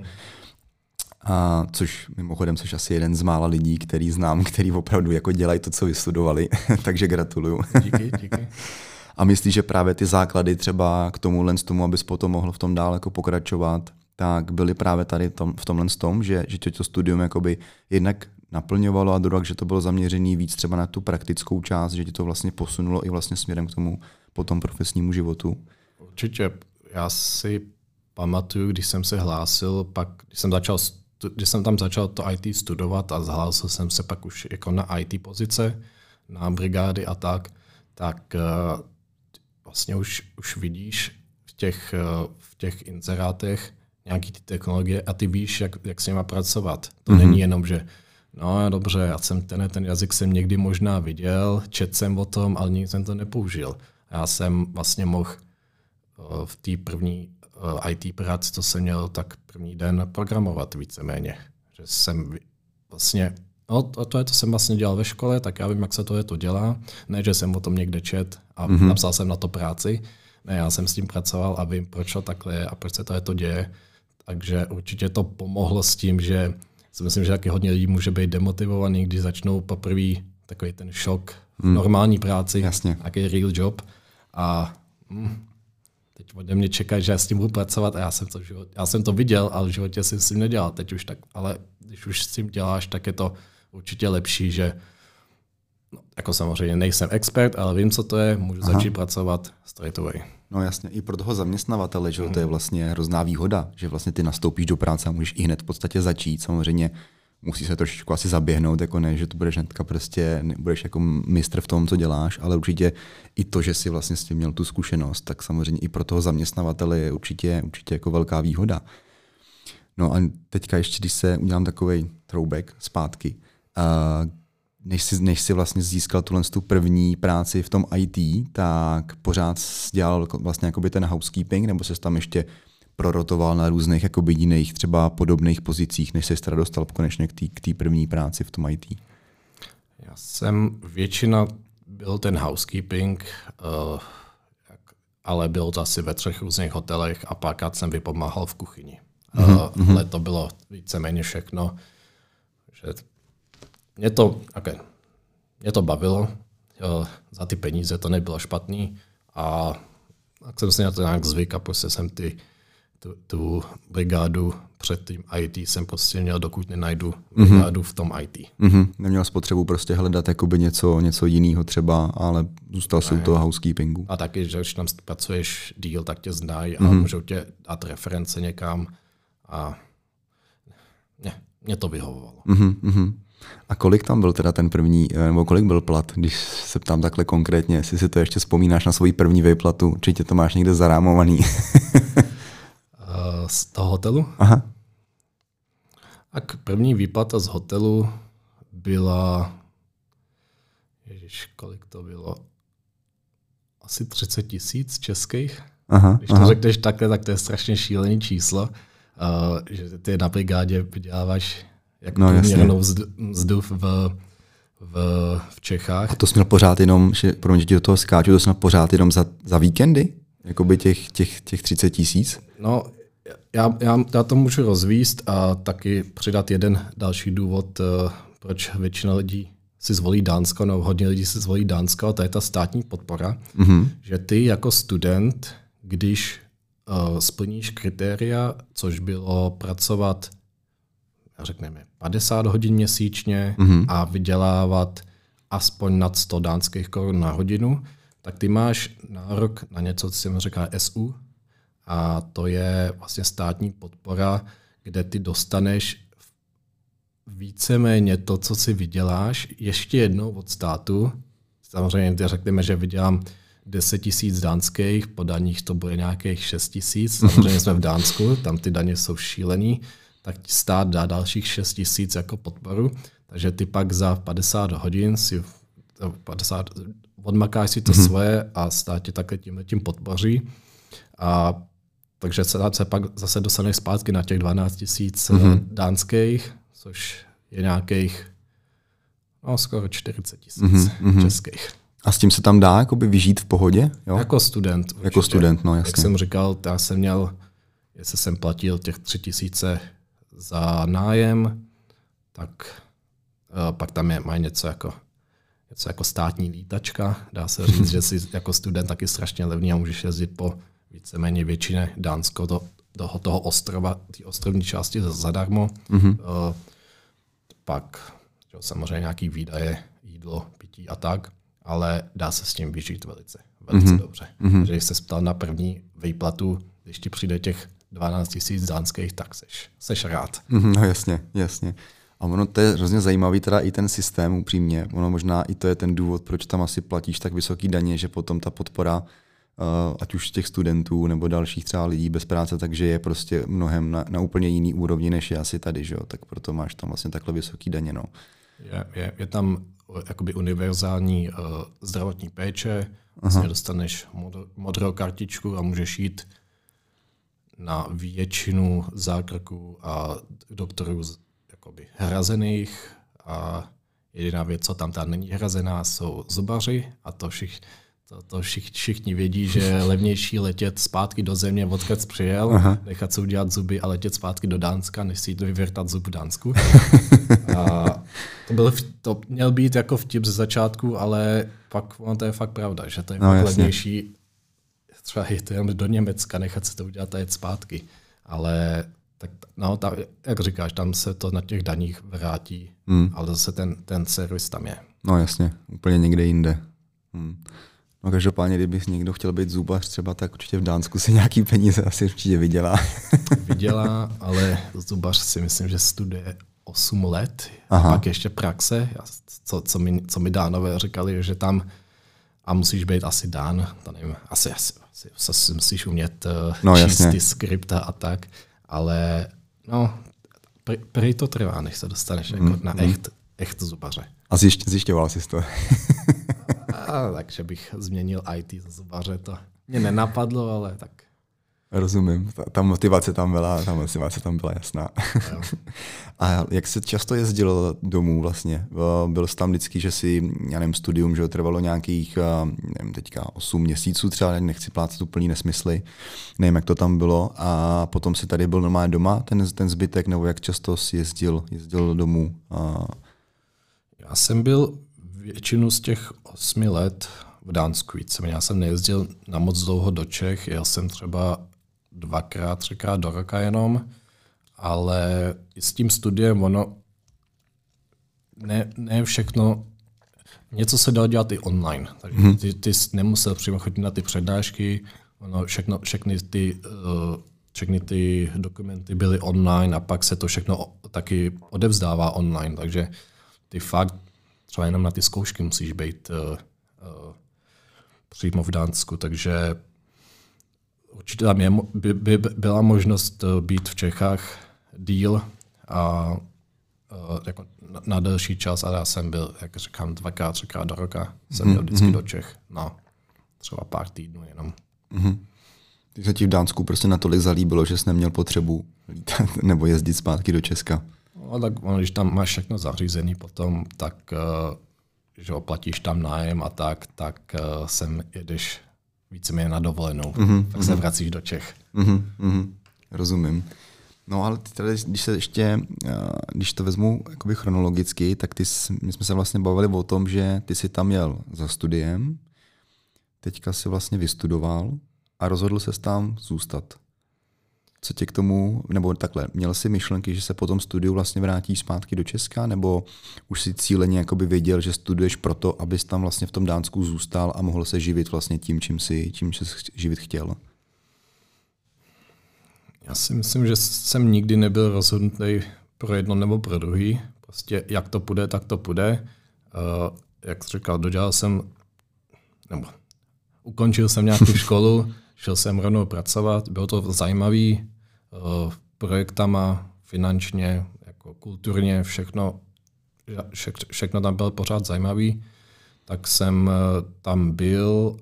A což mimochodem jsi asi jeden z mála lidí, který znám, který opravdu jako dělají to, co vystudovali, takže gratuluju. Díky, díky. A myslíš, že právě ty základy třeba k tomu len tomu, abys potom mohl v tom dál jako pokračovat, tak byly právě tady tom, v tomhle tom, že, že tě to studium jakoby jednak naplňovalo a druhak, že to bylo zaměřený víc třeba na tu praktickou část, že ti to vlastně posunulo i vlastně směrem k tomu potom profesnímu životu? Určitě. Já si pamatuju, když jsem se hlásil, pak když jsem, začal, když jsem tam začal to IT studovat a zhlásil jsem se pak už jako na IT pozice, na brigády a tak, tak eh, vlastně už, už vidíš v těch, eh, v těch inzerátech nějaký ty technologie a ty víš, jak, jak s nimi pracovat. To mm-hmm. není jenom, že no dobře, já jsem ten, ten jazyk jsem někdy možná viděl, čet jsem o tom, ale nikdy jsem to nepoužil. Já jsem vlastně mohl eh, v té první eh, IT práci, co jsem měl, tak první den programovat víceméně. Že jsem vlastně, no to, to je, co jsem vlastně dělal ve škole, tak já vím, jak se to je to dělá. Ne, že jsem o tom někde čet a mm-hmm. napsal jsem na to práci. Ne, já jsem s tím pracoval a vím, proč to takhle je a proč se to je to děje. Takže určitě to pomohlo s tím, že si myslím, že taky hodně lidí může být demotivovaný, když začnou poprvé takový ten šok v hmm. normální práci, Jasně. nějaký real job. A hm, teď ode mě čekají, že já s tím budu pracovat a já jsem to, život, já jsem to viděl, ale v životě jsem s tím nedělal. Teď už tak, ale když už s tím děláš, tak je to určitě lepší, že no, jako samozřejmě nejsem expert, ale vím, co to je, můžu Aha. začít pracovat straight away. No jasně, i pro toho zaměstnavatele, že to je vlastně hrozná výhoda, že vlastně ty nastoupíš do práce a můžeš i hned v podstatě začít. Samozřejmě musí se trošičku asi zaběhnout, jako ne, že to budeš hnedka prostě, budeš jako mistr v tom, co děláš, ale určitě i to, že jsi vlastně s tím měl tu zkušenost, tak samozřejmě i pro toho zaměstnavatele je určitě, určitě jako velká výhoda. No a teďka ještě, když se udělám takový throwback zpátky, uh, než si, než si vlastně získal tuhle tu první práci v tom IT, tak pořád dělal vlastně jakoby ten housekeeping, nebo se tam ještě prorotoval na různých jakoby jiných třeba podobných pozicích, než se teda dostal konečně k té první práci v tom IT? Já jsem většina byl ten housekeeping, uh, ale byl to asi ve třech různých hotelech a párkrát jsem vypomáhal v kuchyni. Mm-hmm. Uh, ale to bylo víceméně všechno. Že mě to, okay, mě to bavilo, jo, za ty peníze to nebylo špatný a tak jsem si na to nějak zvyk a prostě jsem ty, tu, tu brigádu před tím IT jsem prostě měl, dokud nenajdu mhm. brigádu mm-hmm. v tom IT. Mm-hmm. Neměl spotřebu prostě hledat jakoby něco, něco jiného třeba, ale zůstal si u toho housekeepingu. A taky, že když tam pracuješ díl, tak tě znají a mm-hmm. můžou tě dát reference někam a ne, mě to vyhovovalo. Mm-hmm. A kolik tam byl teda ten první, eh, nebo kolik byl plat, když se ptám takhle konkrétně, jestli si to ještě vzpomínáš na svoji první výplatu, určitě to máš někde zarámovaný. Eh, z toho hotelu? Aha. Tak první výplata z hotelu byla, ježiš, kolik to bylo? Asi 30 tisíc českých. Aha, Když to aha. řekneš takhle, tak to je strašně šílený číslo, uh, že ty na brigádě vyděláváš jako no, průměrnou mzdu v, v, v Čechách. A to jsme pořád jenom, že, promiň, že do toho skáču, to jsme pořád jenom za, za víkendy? Jakoby těch, těch, těch 30 tisíc? No, já, já, já to můžu rozvíst a taky přidat jeden další důvod, uh, proč většina lidí si zvolí Dánsko, no hodně lidí si zvolí Dánsko, a to je ta státní podpora, mm-hmm. že ty jako student, když uh, splníš kritéria, což bylo pracovat řekněme, 50 hodin měsíčně mm-hmm. a vydělávat aspoň nad 100 dánských korun na hodinu, tak ty máš nárok na něco, co se říká SU, a to je vlastně státní podpora, kde ty dostaneš víceméně to, co si vyděláš, ještě jednou od státu. Samozřejmě řekneme, že vydělám 10 tisíc dánských, po daních to bude nějakých 6 tisíc. Samozřejmě jsme v Dánsku, tam ty daně jsou šílený, tak stát dá dalších 6 tisíc jako podporu. Takže ty pak za 50 hodin si 50, odmakáš si to mm-hmm. svoje a stát tě takhle tím tím podpoří. A takže se, se pak zase dostaneš zpátky na těch 12 tisíc mm-hmm. dánských, což je nějakých no, skoro 40 tisíc mm-hmm. českých. A s tím se tam dá jakoby vyžít v pohodě? Jo? Jako student. Určitě. Jako student, no jasně. Jak jsem říkal, já jsem měl, jestli jsem platil těch tři tisíce za nájem, tak uh, pak tam je, mají něco jako, něco jako státní lítačka. Dá se říct, že si jako student taky strašně levný a můžeš jezdit po víceméně většině Dánsko do, do toho ostrova, té ostrovní části zadarmo. Mm-hmm. Uh, pak jo, samozřejmě nějaký výdaje, jídlo, pití a tak ale dá se s tím vyžít velice, velice mm-hmm. dobře. Mm-hmm. Když se ptal na první výplatu, když ti přijde těch 12 tisíc dánských, tak seš, seš rád. Mm-hmm, no jasně, jasně. A ono to je hrozně zajímavý, teda i ten systém upřímně. Ono možná i to je ten důvod, proč tam asi platíš tak vysoký daně, že potom ta podpora, uh, ať už těch studentů nebo dalších třeba lidí bez práce, takže je prostě mnohem na, na úplně jiný úrovni, než je asi tady, že jo? tak proto máš tam vlastně takhle vysoký daně. No. Je, je, je tam jakoby univerzální uh, zdravotní péče, vlastně dostaneš modr, modrou kartičku a můžeš jít na většinu zákroků a doktorů jakoby hrazených a jediná věc, co tam ta není hrazená, jsou zubaři a to všichni to, to všich, všichni vědí, že je levnější letět zpátky do země, odkud přijel, Aha. nechat se udělat zuby a letět zpátky do Dánska, než si vyvrtat zub v Dánsku. a to, byl, to měl být jako vtip ze začátku, ale pak ono to je fakt pravda, že to je no, levnější třeba jít jen do Německa, nechat se to udělat a jet zpátky. Ale tak, no, ta, jak říkáš, tam se to na těch daních vrátí, hmm. ale zase ten, ten servis tam je. No jasně, úplně někde jinde. Hmm. No každopádně, kdyby někdo chtěl být zubař třeba, tak určitě v Dánsku si nějaký peníze asi určitě vydělá. vydělá, ale zubař si myslím, že studuje 8 let, Aha. a pak ještě praxe, co, co, mi, co mi dánové říkali, že tam a musíš být asi dán, to nevím, asi, asi, asi, asi musíš umět uh, no, číst jasně. ty skripta a tak, ale no, prý to trvá, než se dostaneš mm, jako na mm. echt, echt zubaře. A zjišť, zjišťoval jsi to? a, takže bych změnil IT za zubaře, to mě nenapadlo, ale tak Rozumím, ta, ta motivace tam byla, ta motivace tam byla jasná. a jak se často jezdil domů vlastně? Byl jsi tam vždycky, že si, já nevím, studium, že trvalo nějakých, nevím, teďka 8 měsíců třeba, nechci plácat úplný nesmysly, nevím, jak to tam bylo. A potom si tady byl normálně doma, ten, ten zbytek, nebo jak často jsi jezdil, jezdil domů? A... Já jsem byl většinu z těch osmi let v Dánsku víceméně. Já jsem nejezdil na moc dlouho do Čech, jel jsem třeba dvakrát, třikrát do roka jenom, ale s tím studiem ono ne, ne všechno, něco se dalo dělat i online, takže hmm. ty, ty nemusel přímo chodit na ty přednášky, ono všechno, všechny ty uh, všechny ty dokumenty byly online a pak se to všechno taky odevzdává online, takže ty fakt třeba jenom na ty zkoušky musíš být uh, uh, přímo v Dánsku, takže určitě tam je, by, by byla možnost eh, být v Čechách díl a uh, jako na, na delší čas, a já jsem byl, jak říkám, dvakrát, třikrát do roka, jsem měl vždycky mm-hmm. do Čech na třeba pár týdnů jenom. Mm-hmm. Ty se ti v Dánsku prostě natolik zalíbilo, že jsi neměl potřebu lítat nebo jezdit zpátky do Česka. No, tak když tam máš všechno zařízený potom, tak uh, že oplatíš tam nájem a tak, tak sem jedeš víceméně na dovolenou. Mm-hmm, tak se vracíš do Čech. Mm-hmm, mm-hmm, rozumím. No ale ty tady, když se ještě, když to vezmu jakoby chronologicky, tak ty, my jsme se vlastně bavili o tom, že ty jsi tam jel za studiem, teďka si vlastně vystudoval a rozhodl se tam zůstat co tě k tomu, nebo takhle, měl jsi myšlenky, že se po tom studiu vlastně vrátí zpátky do Česka, nebo už si cíleně jakoby věděl, že studuješ proto, abys tam vlastně v tom Dánsku zůstal a mohl se živit vlastně tím, čím si, čím si živit chtěl? Já si myslím, že jsem nikdy nebyl rozhodnutý pro jedno nebo pro druhý. Prostě jak to půjde, tak to půjde. Uh, jak jsi říkal, dodělal jsem, nebo ukončil jsem nějakou školu, šel jsem rovnou pracovat, bylo to zajímavý, uh, projektama, finančně, jako kulturně, všechno, vše, všechno tam bylo pořád zajímavý, tak jsem uh, tam byl,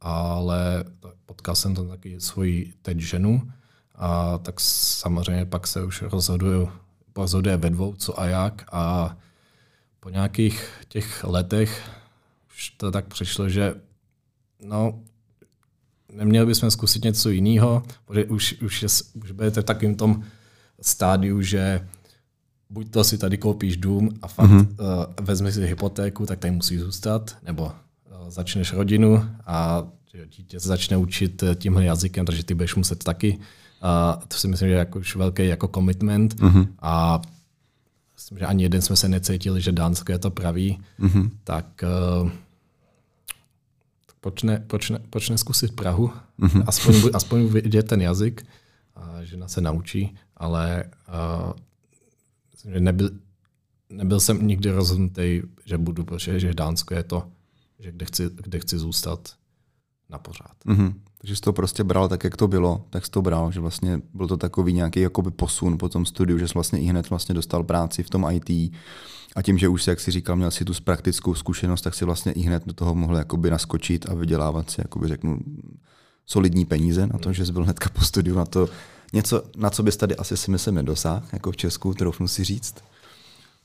ale potkal jsem tam taky svoji teď ženu a tak samozřejmě pak se už rozhoduju, rozhoduje ve dvou, co a jak. A po nějakých těch letech už to tak přišlo, že no, neměli bychom zkusit něco jiného, protože už, už, je, už budete v takovém tom stádiu, že buď to si tady koupíš dům a fakt mm-hmm. uh, vezmeš si hypotéku, tak tady musí zůstat, nebo uh, začneš rodinu a dítě se začne učit eh, tímhle jazykem, takže ty budeš muset taky. A to si myslím, že je jako už velký jako commitment. Mm-hmm. A myslím, že ani jeden jsme se necítili, že Dánsko je to pravý. Mm-hmm. Tak uh, proč ne, proč ne, proč ne zkusit Prahu? Mm-hmm. Aspoň, aspoň vidět ten jazyk. A žena se naučí, ale uh, nebyl, nebyl jsem nikdy rozhodnutý, že budu, protože že Dánsko je to, že kde chci, kde chci zůstat na pořád. Mm-hmm. Takže jsi to prostě bral tak, jak to bylo, tak jsi to bral, že vlastně byl to takový nějaký jakoby posun po tom studiu, že jsi vlastně i hned vlastně dostal práci v tom IT a tím, že už si, jak si říkal, měl si tu praktickou zkušenost, tak si vlastně i hned do toho mohl jakoby naskočit a vydělávat si, jakoby řeknu, solidní peníze na to, že jsi byl hnedka po studiu na to, něco, na co bys tady asi si myslím nedosáhl, jako v Česku, troufnu si říct?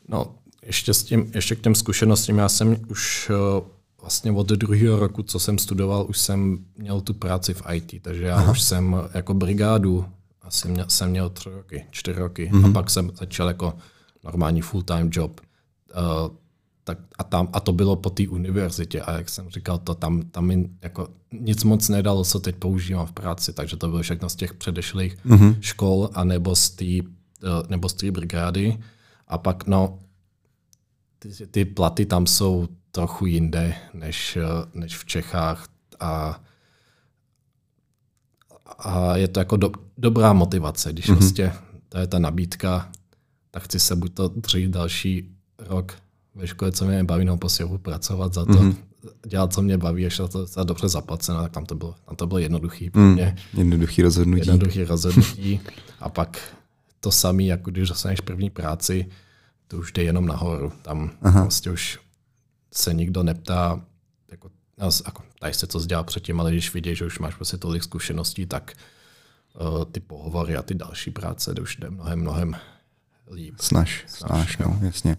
No, ještě, s tím, ještě k těm zkušenostím, já jsem už eh, vlastně od druhého roku, co jsem studoval, už jsem měl tu práci v IT, takže já Aha. už jsem jako brigádu asi měl, jsem měl tři roky, čtyři roky mm-hmm. a mhm. pak jsem začal jako normální full-time job. Uh, tak a, tam, a to bylo po té univerzitě a jak jsem říkal, to tam, tam mi jako nic moc nedalo, co teď používám v práci, takže to bylo všechno z těch předešlých mm-hmm. škol a nebo z té uh, nebo z té brigády. A pak no, ty, ty platy tam jsou trochu jinde než, než v Čechách a, a je to jako do, dobrá motivace, když mm-hmm. vlastně to je ta nabídka, tak chci se buď to dřív další rok ve škole, co mě baví, nebo prostě pracovat za to, mm-hmm. dělat, co mě baví, ještě to za dobře zaplaceno, tak tam to bylo, tam to bylo jednoduchý pro mm, Jednoduchý rozhodnutí. Jednoduchý rozhodnutí. A pak to samé, jako když dostaneš první práci, to už jde jenom nahoru. Tam Aha. vlastně už se nikdo neptá, jako, jako tady se co dělá předtím, ale když vidíš, že už máš prostě tolik zkušeností, tak uh, ty pohovory a ty další práce to už jde mnohem, mnohem líp. Snaž, snaž, snaž no, jasně.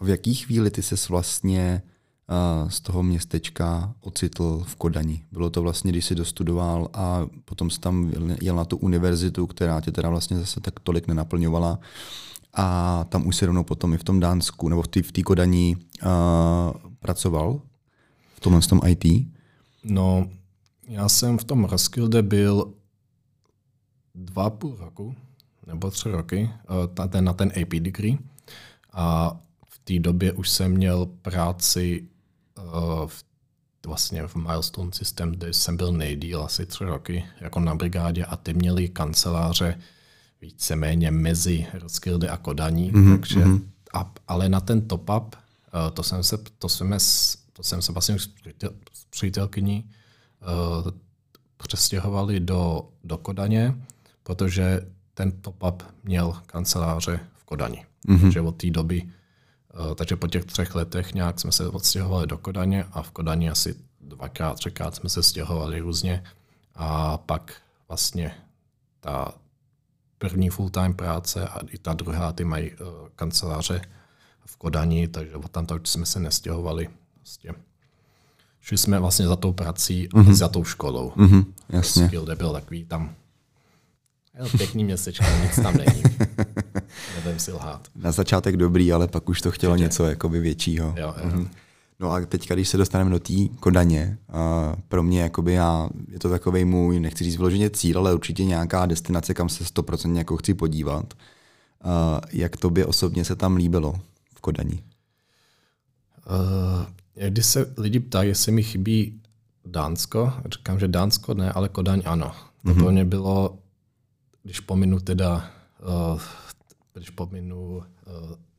V jaký chvíli ty ses vlastně uh, z toho městečka ocitl v Kodani? Bylo to vlastně, když jsi dostudoval a potom jsi tam jel na tu univerzitu, která tě teda vlastně zase tak tolik nenaplňovala a tam už si rovnou potom i v tom Dánsku nebo v té v Kodaní uh, pracoval v tomhle tom IT? No, já jsem v tom Roskilde byl dva půl roku nebo tři roky uh, ten, na ten AP degree a v té době už jsem měl práci uh, v, vlastně v Milestone System, kde jsem byl nejdíl asi tři roky jako na brigádě a ty měli kanceláře víceméně mezi Roskilde a Kodaní. Mm-hmm. Takže, mhm. a, ale na ten top-up, uh, to jsem se, to jsem, to jsem se vlastně s, přítel, s přítelkyní uh, přestěhovali do, do Kodaně, protože ten top-up měl kanceláře v Kodani. Mm-hmm. Takže od té doby, uh, takže po těch třech letech nějak jsme se odstěhovali do Kodaně a v Kodani asi dvakrát, třikrát jsme se stěhovali různě a pak vlastně ta, první full-time práce a i ta druhá, ty mají uh, kanceláře v Kodani, takže od tam jsme se nestěhovali. Vlastně. Šli jsme vlastně za tou prací mm-hmm. a za tou školou. Mm-hmm, jasně. Skilde byl takový tam je pěkný městečko, nic tam není. Nebudem si lhát. Na začátek dobrý, ale pak už to chtělo Určitě. něco jakoby většího. Jo, jo. Mm-hmm. No a teď, když se dostaneme do té Kodaně, uh, pro mě jakoby já, je to takový můj, nechci říct vyloženě cíl, ale určitě nějaká destinace, kam se 100% jako chci podívat. Uh, jak tobě osobně se tam líbilo v Kodani? Uh, když se lidi ptají, jestli mi chybí Dánsko, říkám, že Dánsko ne, ale Kodaň ano. To mm-hmm. pro mě bylo, když pominu teda, uh, když pominu uh,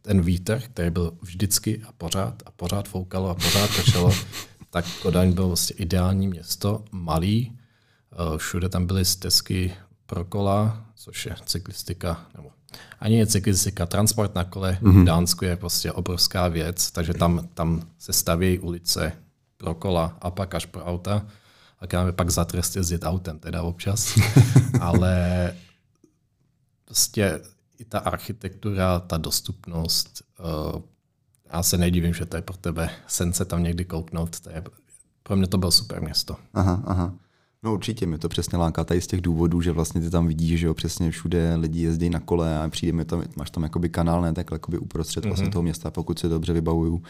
ten vítr, který byl vždycky a pořád a pořád foukalo a pořád pršelo, tak Kodaň byl vlastně ideální město, malý, uh, všude tam byly stezky pro kola, což je cyklistika, nebo ani je cyklistika, transport na kole mm-hmm. v Dánsku je prostě obrovská věc, takže tam, tam se stavějí ulice pro kola a pak až pro auta. A já pak za trest jezdit autem teda občas. Ale prostě i ta architektura, ta dostupnost, uh, já se nedivím, že to je pro tebe sen se tam někdy kouknout. To je, pro mě to bylo super město. Aha, aha. No určitě, mi to přesně láká tady z těch důvodů, že vlastně ty tam vidíš, že jo, přesně všude lidi jezdí na kole a přijde mi tam, máš tam jakoby kanál, ne, tak jakoby uprostřed vlastně mm-hmm. toho města, pokud se dobře vybavuju.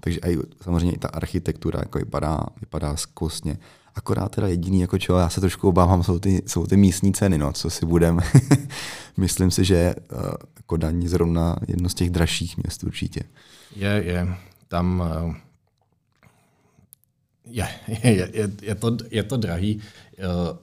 Takže i, samozřejmě i ta architektura jako vypadá, vypadá skvostně. Akorát teda jediný, jako čo, já se trošku obávám, jsou ty, jsou ty místní ceny, no, co si budem. Myslím si, že uh, Kodaň zrovna jedno z těch dražších měst určitě. Je, je. Tam uh, je, je, je, je, to, je to drahý uh,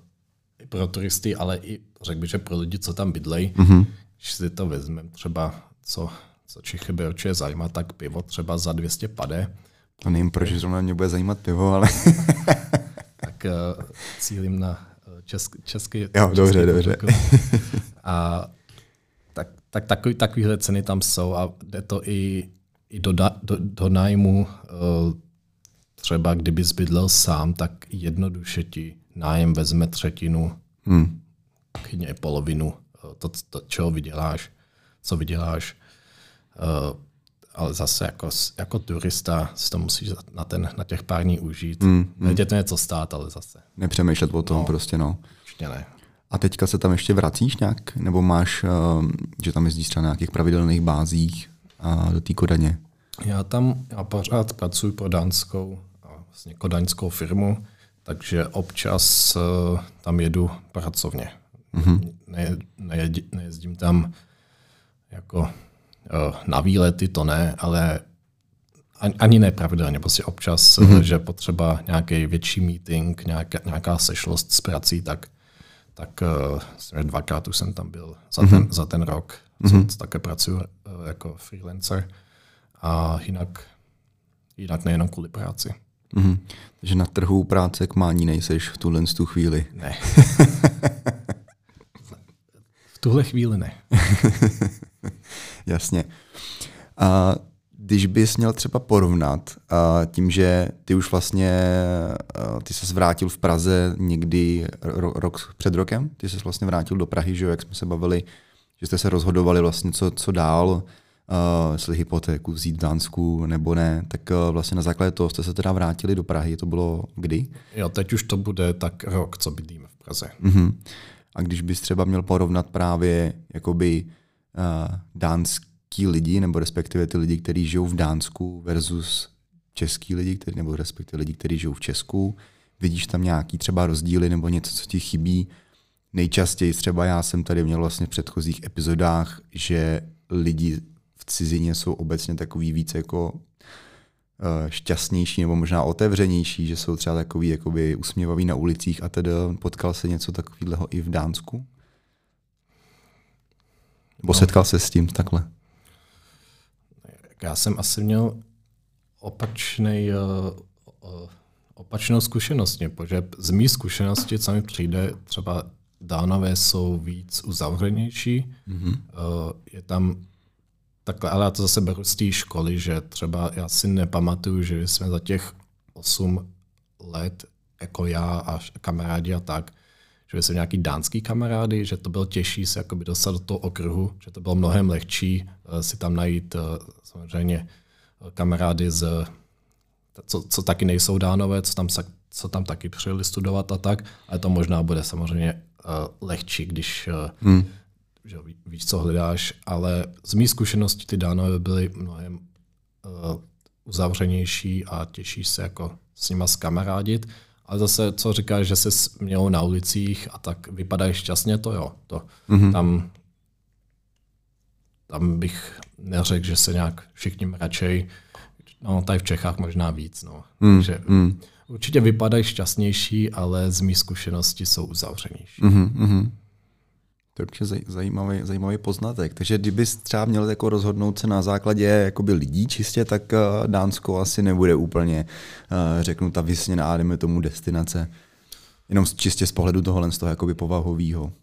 pro turisty, ale i řekl bych, že pro lidi, co tam bydlejí, mm-hmm. když si to vezmeme třeba, co, co Čichy by určitě zajímat, tak pivo třeba za 200 pade. To nevím, proč zrovna mě bude zajímat pivo, ale... tak uh, cílím na česk, český... Jo, český dobře, dobře. A tak, tak takový, takovýhle ceny tam jsou a jde to i, i do, do, do nájmu uh, třeba kdyby bydlel sám, tak jednoduše ti nájem vezme třetinu, hmm. i polovinu eh, to, to, čeho vyděláš, co vyděláš. Uh, ale zase jako, jako turista si to musíš na, ten, na těch pár dní užít. Hmm, hmm. Nejde to něco stát, ale zase. Nepřemýšlet o tom no, prostě, no. Ještě ne. A teďka se tam ještě vracíš nějak? Nebo máš, uh, že tam jezdíš třeba na nějakých pravidelných bázích uh, do té Kodaně? Já tam já pořád pracuji pro dánskou vlastně kodaňskou firmu, takže občas uh, tam jedu pracovně. Mm-hmm. Ne, nejedi, nejezdím tam jako na výlety, to ne, ale ani, ne pravidelně, prostě občas, mm-hmm. že potřeba nějaký větší meeting, nějaká, nějaká sešlost s prací, tak, tak uh, dvakrát už jsem tam byl za, mm-hmm. ten, za ten rok, co mm-hmm. také pracuji jako freelancer. A jinak, jinak nejenom kvůli práci. Mm-hmm. Takže na trhu práce k mání nejseš v tuhle tu chvíli. Ne. v tuhle chvíli ne. Jasně. A když bys měl třeba porovnat a tím, že ty už vlastně, ty se vrátil v Praze někdy ro, rok před rokem, ty se vlastně vrátil do Prahy, že jo, jak jsme se bavili, že jste se rozhodovali vlastně, co, co dál, uh, jestli hypotéku vzít v Dánsku nebo ne, tak uh, vlastně na základě toho jste se teda vrátili do Prahy. To bylo kdy? Jo, teď už to bude tak rok, co bydlíme v Praze. Uh-huh. A když bys třeba měl porovnat právě jakoby dánský lidi, nebo respektive ty lidi, kteří žijou v Dánsku versus český lidi, který, nebo respektive lidi, kteří žijou v Česku, vidíš tam nějaký třeba rozdíly nebo něco, co ti chybí. Nejčastěji třeba já jsem tady měl vlastně v předchozích epizodách, že lidi v cizině jsou obecně takový víc jako eh, šťastnější nebo možná otevřenější, že jsou třeba takový jakoby usměvaví na ulicích a tedy potkal se něco takového i v Dánsku? Nebo no. setkal se s tím takhle? Já jsem asi měl opačný, uh, opačnou zkušenost, protože z mých zkušenosti, co mi přijde, třeba Dánové jsou víc uzavřenější, mm-hmm. je tam Takhle, ale já to zase beru z té školy, že třeba já si nepamatuju, že jsme za těch 8 let, jako já a kamarádi a tak, že jsme nějaký dánský kamarády, že to bylo těžší se jakoby dostat do toho okruhu, že to bylo mnohem lehčí uh, si tam najít uh, samozřejmě uh, kamarády z, co, co taky nejsou dánové, co tam, co tam taky přijeli studovat a tak, ale to možná bude samozřejmě uh, lehčí, když uh, hmm. že víš, co hledáš, ale z mých zkušeností ty dánové byly mnohem uh, uzavřenější a těší se jako s nima skamarádit. Ale zase, co říkáš, že se mělo na ulicích a tak vypadají šťastně, to jo. To, mm-hmm. tam, tam bych neřekl, že se nějak všichni mračej. No, tady v Čechách možná víc. No. Mm, Takže mm. Určitě vypadají šťastnější, ale z mých zkušeností jsou uzavřenější. Mm-hmm. To je určitě zajímavý, zajímavý poznatek. Takže kdyby třeba měl jako rozhodnout se na základě jakoby lidí čistě, tak uh, Dánsko asi nebude úplně, uh, řeknu, ta vysněná, dejme tomu, destinace. Jenom čistě z pohledu tohohle z toho jakoby povahovýho.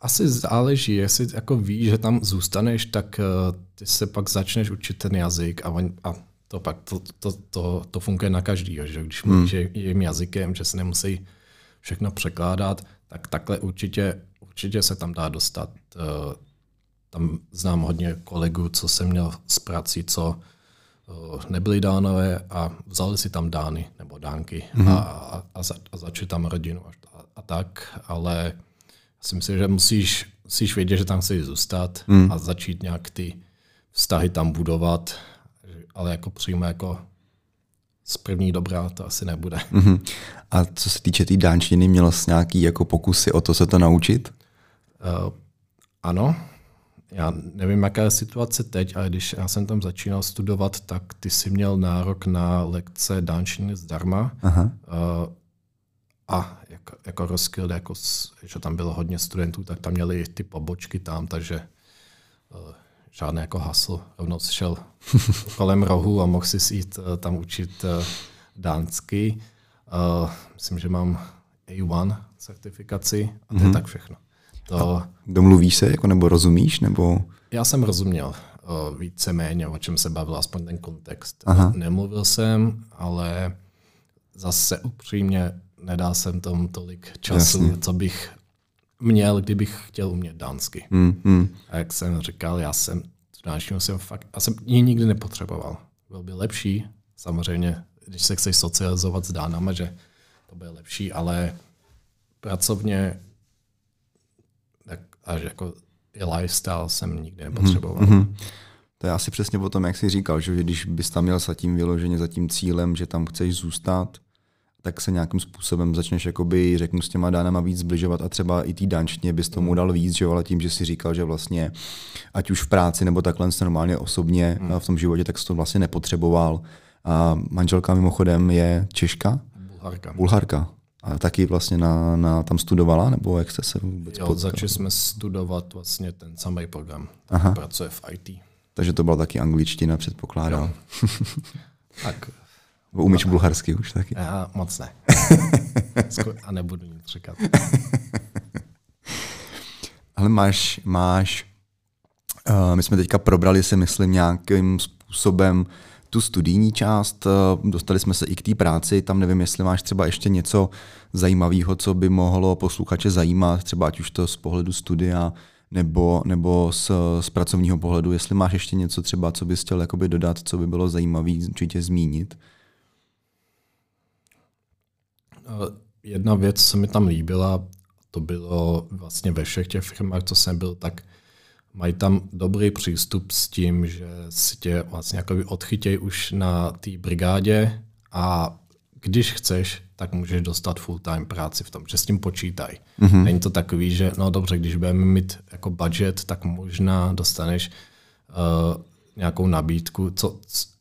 Asi záleží, jestli jako víš, že tam zůstaneš, tak uh, ty se pak začneš učit ten jazyk a, on, a to pak to, to, to, to funguje na každý, že když hmm. mluvíš jejím jazykem, že se nemusí všechno překládat, tak takhle určitě, určitě se tam dá dostat. Eh, tam znám hodně kolegů, co jsem měl z prací, co eh, nebyli dánové a vzali si tam dány nebo dánky mm-hmm. a, a, a, za, a začali tam rodinu a, a tak, ale si myslím, že musíš, musíš vědět, že tam chceš zůstat mm. a začít nějak ty vztahy tam budovat, ale jako přímo jako z první dobrá to asi nebude. Mm-hmm. A co se týče té tý dánčiny, měl jsi nějaký jako pokusy o to se to naučit? Uh, ano. Já nevím, jaká je situace teď, ale když já jsem tam začínal studovat, tak ty jsi měl nárok na lekce dánčiny zdarma. Aha. Uh, a jako, jako Roskilde, jako, že tam bylo hodně studentů, tak tam měli ty pobočky tam, takže uh, žádný jako hasl. Rovnou šel kolem rohu a mohl si jít uh, tam učit uh, dánsky. Uh, myslím, že mám A1 certifikaci a to mm-hmm. je mhm. tak všechno. To, a domluvíš se, jako, nebo rozumíš? Nebo... Já jsem rozuměl víceméně, o čem se bavil, aspoň ten kontext. Aha. Nemluvil jsem, ale zase upřímně nedal jsem tomu tolik času, Jasně. co bych měl, kdybych chtěl umět dánsky. Mm, mm. A jak jsem říkal, já jsem dánštinu jsem fakt, já jsem ji nikdy nepotřeboval. Byl by lepší, samozřejmě, když se chceš socializovat s dánama, že to bude lepší, ale pracovně tak, až jako i lifestyle jsem nikdy nepotřeboval. Mm-hmm. To je asi přesně o tom, jak jsi říkal, že když bys tam měl za tím vyloženě, za tím cílem, že tam chceš zůstat, tak se nějakým způsobem začneš, jakoby, řeknu, s těma dánama víc zbližovat a třeba i té dančně bys tomu dal víc, že ale tím, že si říkal, že vlastně ať už v práci nebo takhle normálně osobně hmm. v tom životě, tak jsi to vlastně nepotřeboval. A manželka mimochodem je Češka? Bulharka. Bulharka. A taky vlastně na, na, tam studovala, nebo jak jste se vůbec jo, začali jsme studovat vlastně ten samý program. Aha. Pracuje v IT. Takže to byla taky angličtina, předpokládal. tak Umíš no. bulharsky už taky? Já moc ne. A nebudu nic říkat. Ale máš, máš uh, my jsme teďka probrali si myslím nějakým způsobem tu studijní část, uh, dostali jsme se i k té práci, tam nevím, jestli máš třeba ještě něco zajímavého, co by mohlo posluchače zajímat, třeba ať už to z pohledu studia, nebo, nebo z, z pracovního pohledu, jestli máš ještě něco třeba, co bys chtěl jakoby dodat, co by bylo zajímavé určitě zmínit. jedna věc, co mi tam líbila, to bylo vlastně ve všech těch firmách, co jsem byl, tak mají tam dobrý přístup s tím, že si tě vlastně jako odchytěj už na té brigádě a když chceš, tak můžeš dostat full-time práci v tom, že s tím počítaj. Mm-hmm. Není to takový, že no dobře, když budeme mít jako budget, tak možná dostaneš uh, nějakou nabídku, co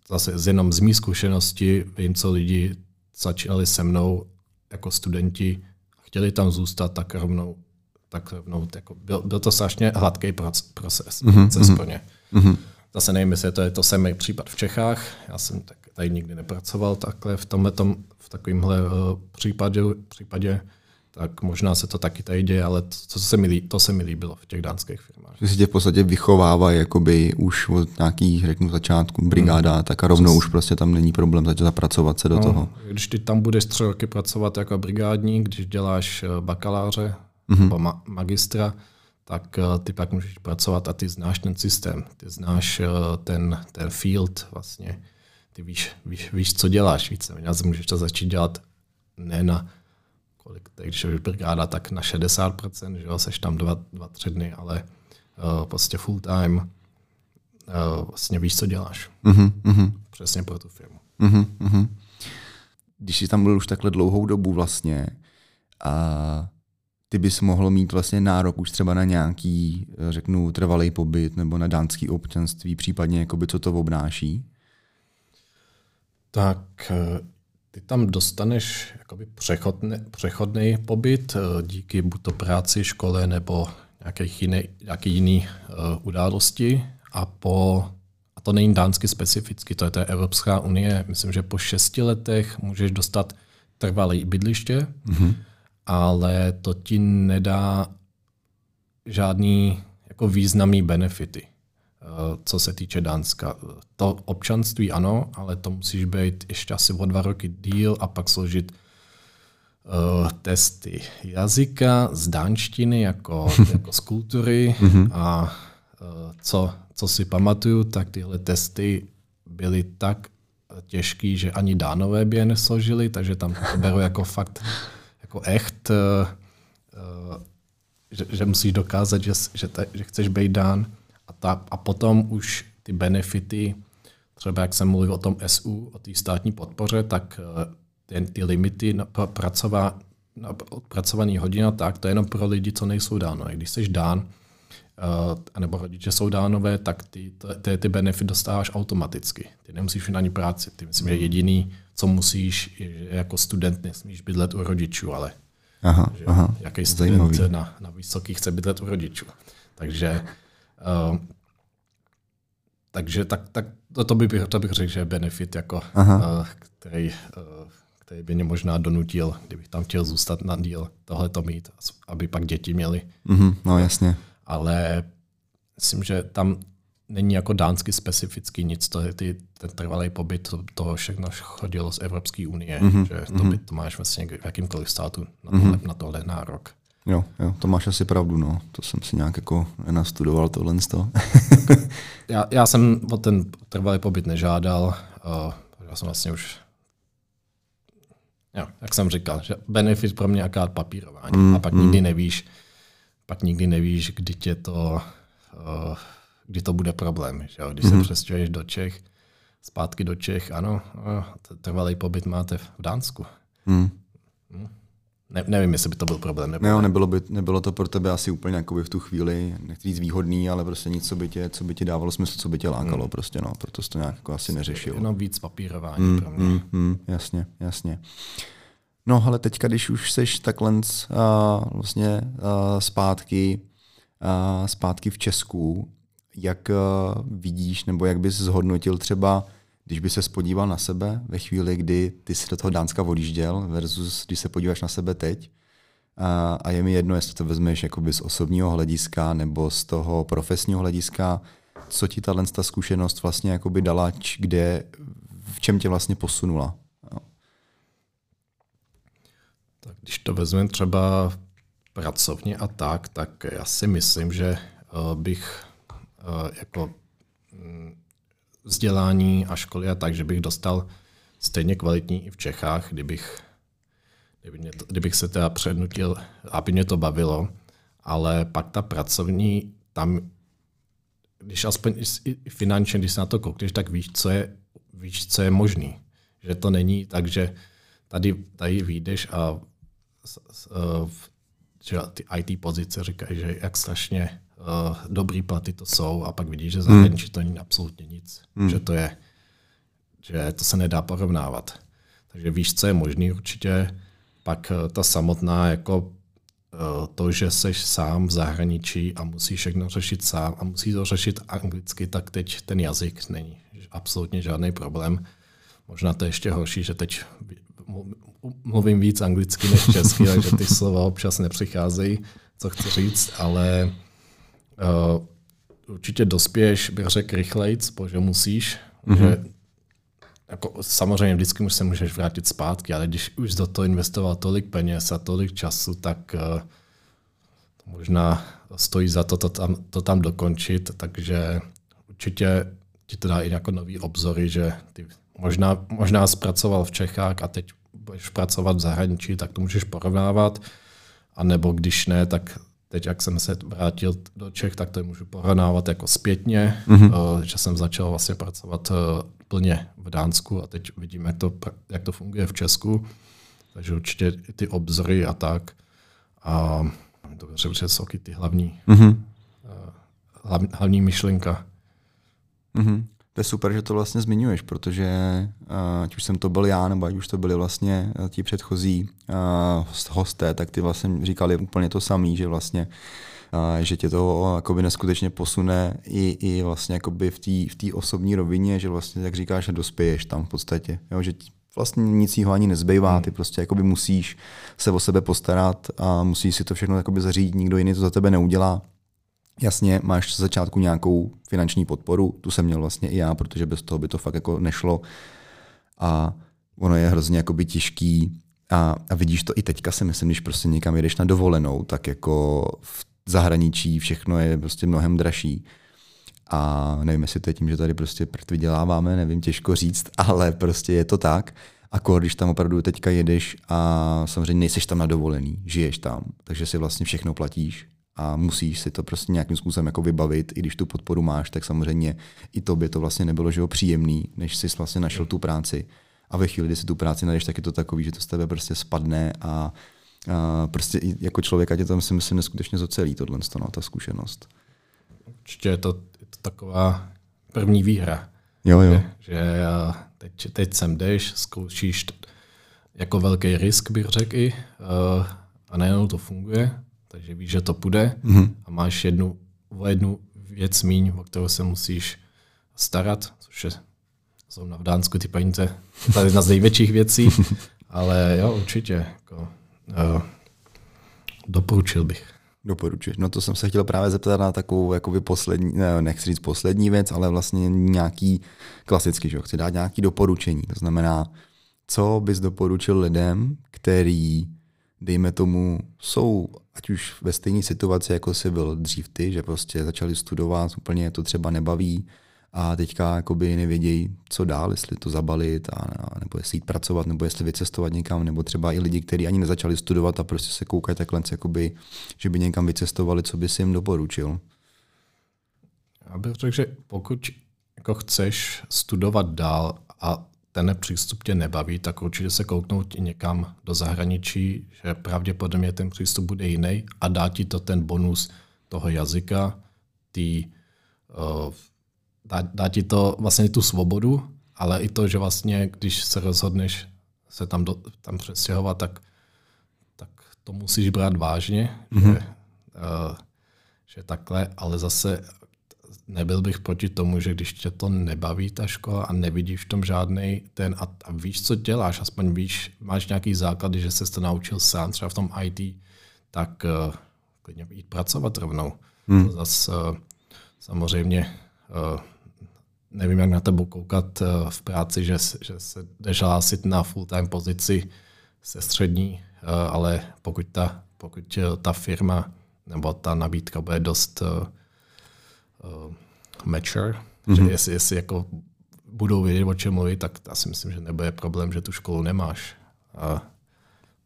zase z jenom z mých zkušenosti vím, co lidi začínali se mnou jako studenti chtěli tam zůstat, tak rovnou, tak rovnou jako byl, byl to strašně hladký proces, mm-hmm. proces pro ně. Mm-hmm. Zase nevím, jestli to je to samý případ v Čechách. Já jsem tak, tady nikdy nepracoval takhle v tomhle v takovémhle uh, případě, případě tak možná se to taky tady děje, ale to, to, se, mi, to se mi líbilo v těch dánských firmách. Že si tě v podstatě vychovává jakoby už od nějakých, řeknu, začátku brigáda, hmm. tak a rovnou Přes... už prostě tam není problém začít zapracovat se do no, toho. Když ty tam budeš tři roky pracovat jako brigádník, když děláš eh, bakaláře hmm. nebo ma- magistra, tak uh, ty pak můžeš pracovat a ty znáš ten systém, ty znáš uh, ten, ten field vlastně, ty víš, víš, víš co děláš více. Můžeš to začít dělat ne na kolik, když je brigáda, tak na 60%, že jo, seš tam dva, dva tři dny, ale uh, prostě full time uh, vlastně víš, co děláš. Mm-hmm. Přesně pro tu firmu. Mm-hmm. Když jsi tam byl už takhle dlouhou dobu vlastně, a ty bys mohl mít vlastně nárok už třeba na nějaký, řeknu, trvalý pobyt nebo na dánský občanství, případně jakoby co to obnáší? Tak ty tam dostaneš jakoby přechodný, přechodný pobyt eh, díky buď to práci, škole nebo nějaké jiné, nějaké jiné uh, události a po a to není dánsky specificky, to je to Evropská unie. Myslím, že po šesti letech můžeš dostat trvalé bydliště, mm-hmm. Ale to ti nedá žádný jako významný benefity, eh, co se týče Dánska. To občanství ano, ale to musíš být ještě asi o dva roky díl a pak složit uh, testy jazyka z dánštiny jako, jako z kultury mm-hmm. a uh, co, co si pamatuju, tak tyhle testy byly tak těžký, že ani dánové by je nesložili, takže tam to beru jako fakt jako echt, uh, uh, že, že musíš dokázat, že, že, te, že chceš být dán a, ta, a potom už ty benefity, třeba jak jsem mluvil o tom SU, o té státní podpoře, tak uh, ty, ty limity na pracová, na odpracovaný hodina, tak to je jenom pro lidi, co nejsou dáno. Když jsi dán, uh, nebo rodiče jsou dánové, tak ty, ty, ty benefit dostáváš automaticky. Ty nemusíš na ní práci. Ty myslím, že jediný, co musíš, je, že jako student nesmíš bydlet u rodičů, ale aha, že, aha, jaký student na, na vysoký chce bydlet u rodičů. Takže uh, takže tak, tak to, to, by, to bych řekl, že je benefit, jako, uh, který, uh, který by mě možná donutil, kdybych tam chtěl zůstat na díl, tohle to mít, aby pak děti měly. Mm-hmm, no jasně. Ale myslím, že tam není jako dánsky specifický nic, to je ty, ten trvalý pobyt, to, to všechno chodilo z Evropské unie, mm-hmm, že to, mm-hmm. by, to máš vlastně v jakýmkoliv státu na tohle, mm-hmm. na tohle nárok. Jo, jo, to máš asi pravdu, no. To jsem si nějak jako nenastudoval tohle z toho. já, já jsem o ten trvalý pobyt nežádal, uh, já jsem vlastně už Jo, jak jsem říkal, že benefit pro mě jaká papírování. Mm, a pak mm. nikdy nevíš, pak nikdy nevíš, kdy tě to, uh, kdy to bude problém. Že jo? Když mm. se mhm. přestěhuješ do Čech, zpátky do Čech, ano, uh, trvalý pobyt máte v Dánsku. Mm. Ne, nevím, jestli by to byl problém. Nebo ne, nebylo, by, nebylo to pro tebe asi úplně jakoby v tu chvíli, nechci říct výhodný, ale prostě nic, co by tě, co by ti dávalo smysl, co by tě lákalo, mm. prostě no, proto jsi to nějak jako asi neřešil. Jenom víc papírování mm, pro mě. Mm, mm, jasně, jasně. No ale teďka, když už seš takhle uh, vlastně uh, zpátky, uh, zpátky v Česku, jak uh, vidíš, nebo jak bys zhodnotil třeba, když by se spodíval na sebe ve chvíli, kdy ty si do toho Dánska odjížděl versus když se podíváš na sebe teď, a, a je mi jedno, jestli to vezmeš z osobního hlediska nebo z toho profesního hlediska, co ti ta zkušenost vlastně dala, kde, v čem tě vlastně posunula? Tak když to vezmeme třeba pracovně a tak, tak já si myslím, že uh, bych uh, jako um, vzdělání a školy a tak, že bych dostal stejně kvalitní i v Čechách, kdybych, kdyby mě to, kdybych se teda přednutil, aby mě to bavilo, ale pak ta pracovní, tam, když aspoň finančně, když se na to koukneš, tak víš, co je, víš, co je možný. Že to není tak, že tady, tady vyjdeš a že ty IT pozice říkají, že jak strašně uh, dobrý platy to jsou a pak vidíš, že zahraničí hmm. to není absolutně nic. Hmm. Že to je, že to se nedá porovnávat. Takže víš, co je možný určitě. Pak uh, ta samotná jako uh, to, že jsi sám v zahraničí a musíš všechno řešit sám a musíš to řešit anglicky, tak teď ten jazyk není absolutně žádný problém. Možná to je ještě horší, že teď mluvím víc anglicky než česky, takže ty slova občas nepřicházejí, co chci říct, ale uh, určitě dospěješ, bych řekl, rychlejc, protože musíš. Mm-hmm. Že, jako, samozřejmě vždycky se můžeš vrátit zpátky, ale když už do toho investoval tolik peněz a tolik času, tak uh, možná stojí za to to tam, to tam dokončit, takže určitě ti to dá i jako nový obzory, že ty možná, možná zpracoval v Čechách a teď budeš pracovat v zahraničí, tak to můžeš porovnávat. A nebo když ne, tak teď, jak jsem se vrátil do Čech, tak to můžu porovnávat jako zpětně, mm-hmm. že jsem začal vlastně pracovat eh, plně v Dánsku a teď vidím, jak to, jak to funguje v Česku. Takže určitě ty obzory a tak. A dobře, že jsou ty hlavní, mm-hmm. hlavní, hlavní myšlenka. Mm-hmm. To je super, že to vlastně zmiňuješ, protože ať už jsem to byl já, nebo ať už to byli vlastně ti předchozí hosté, tak ty vlastně říkali úplně to samé, že vlastně že tě to jakoby neskutečně posune i, i vlastně jakoby v té v osobní rovině, že vlastně, jak říkáš, že dospěješ tam v podstatě. Jo, že vlastně nic jiného ani nezbývá, hmm. ty prostě jakoby musíš se o sebe postarat a musíš si to všechno jakoby zařídit, nikdo jiný to za tebe neudělá. Jasně, máš z začátku nějakou finanční podporu, tu jsem měl vlastně i já, protože bez toho by to fakt jako nešlo. A ono je hrozně jakoby těžký a, a vidíš to i teďka si myslím, když prostě někam jedeš na dovolenou, tak jako v zahraničí všechno je prostě mnohem dražší. A nevím, jestli to je tím, že tady prostě prd vyděláváme, nevím, těžko říct, ale prostě je to tak. A když tam opravdu teďka jedeš a samozřejmě nejseš tam na dovolený, žiješ tam, takže si vlastně všechno platíš a musíš si to prostě nějakým způsobem jako vybavit, i když tu podporu máš, tak samozřejmě i to by to vlastně nebylo že jo, příjemný, než jsi vlastně našel tu práci. A ve chvíli, kdy si tu práci najdeš, tak je to takový, že to z tebe prostě spadne a, a prostě jako člověka tě tam si myslím neskutečně zocelí tohle, no, ta zkušenost. Určitě je to, je to taková první výhra. Jo, jo. Že, že teď, teď sem jdeš, zkoušíš jako velký risk, bych řekl i, a najednou to funguje, takže víš, že to půjde mm-hmm. a máš jednu, o jednu věc míň, o kterou se musíš starat, což je zrovna v Dánsku ty peníze, to je jedna z největších věcí, ale jo, určitě, jako, uh, doporučil bych. Doporučuješ. No to jsem se chtěl právě zeptat na takovou jakoby poslední, ne, nechci říct poslední věc, ale vlastně nějaký klasický, že chci dát nějaký doporučení. To znamená, co bys doporučil lidem, který dejme tomu, jsou ať už ve stejné situaci, jako jsi byl dřív ty, že prostě začali studovat, úplně to třeba nebaví a teďka jakoby nevědějí, co dál, jestli to zabalit, a, nebo jestli jít pracovat, nebo jestli vycestovat někam, nebo třeba i lidi, kteří ani nezačali studovat a prostě se koukají takhle, jakoby, že by někam vycestovali, co by si jim doporučil. Já bych řekl, že pokud jako chceš studovat dál a ten přístup tě nebaví, tak určitě se kouknout někam do zahraničí, že pravděpodobně ten přístup bude jiný a dá ti to ten bonus toho jazyka, tý, uh, dá, dá ti to vlastně tu svobodu, ale i to, že vlastně, když se rozhodneš se tam, do, tam přestěhovat, tak, tak to musíš brát vážně, mm-hmm. že, uh, že takhle, ale zase nebyl bych proti tomu, že když tě to nebaví ta škola a nevidíš v tom žádný ten a, a víš, co děláš, aspoň víš, máš nějaký základ, že se to naučil sám třeba v tom IT, tak uh, klidně jít pracovat rovnou. Hmm. To zas uh, samozřejmě uh, nevím, jak na tebe koukat uh, v práci, že, že se jdeš hlásit na full-time pozici se střední, uh, ale pokud ta, pokud ta firma nebo ta nabídka bude dost uh, uh, mature, mm-hmm. že jestli, jestli jako budou vědět, o čem mluví, tak já si myslím, že nebude problém, že tu školu nemáš. A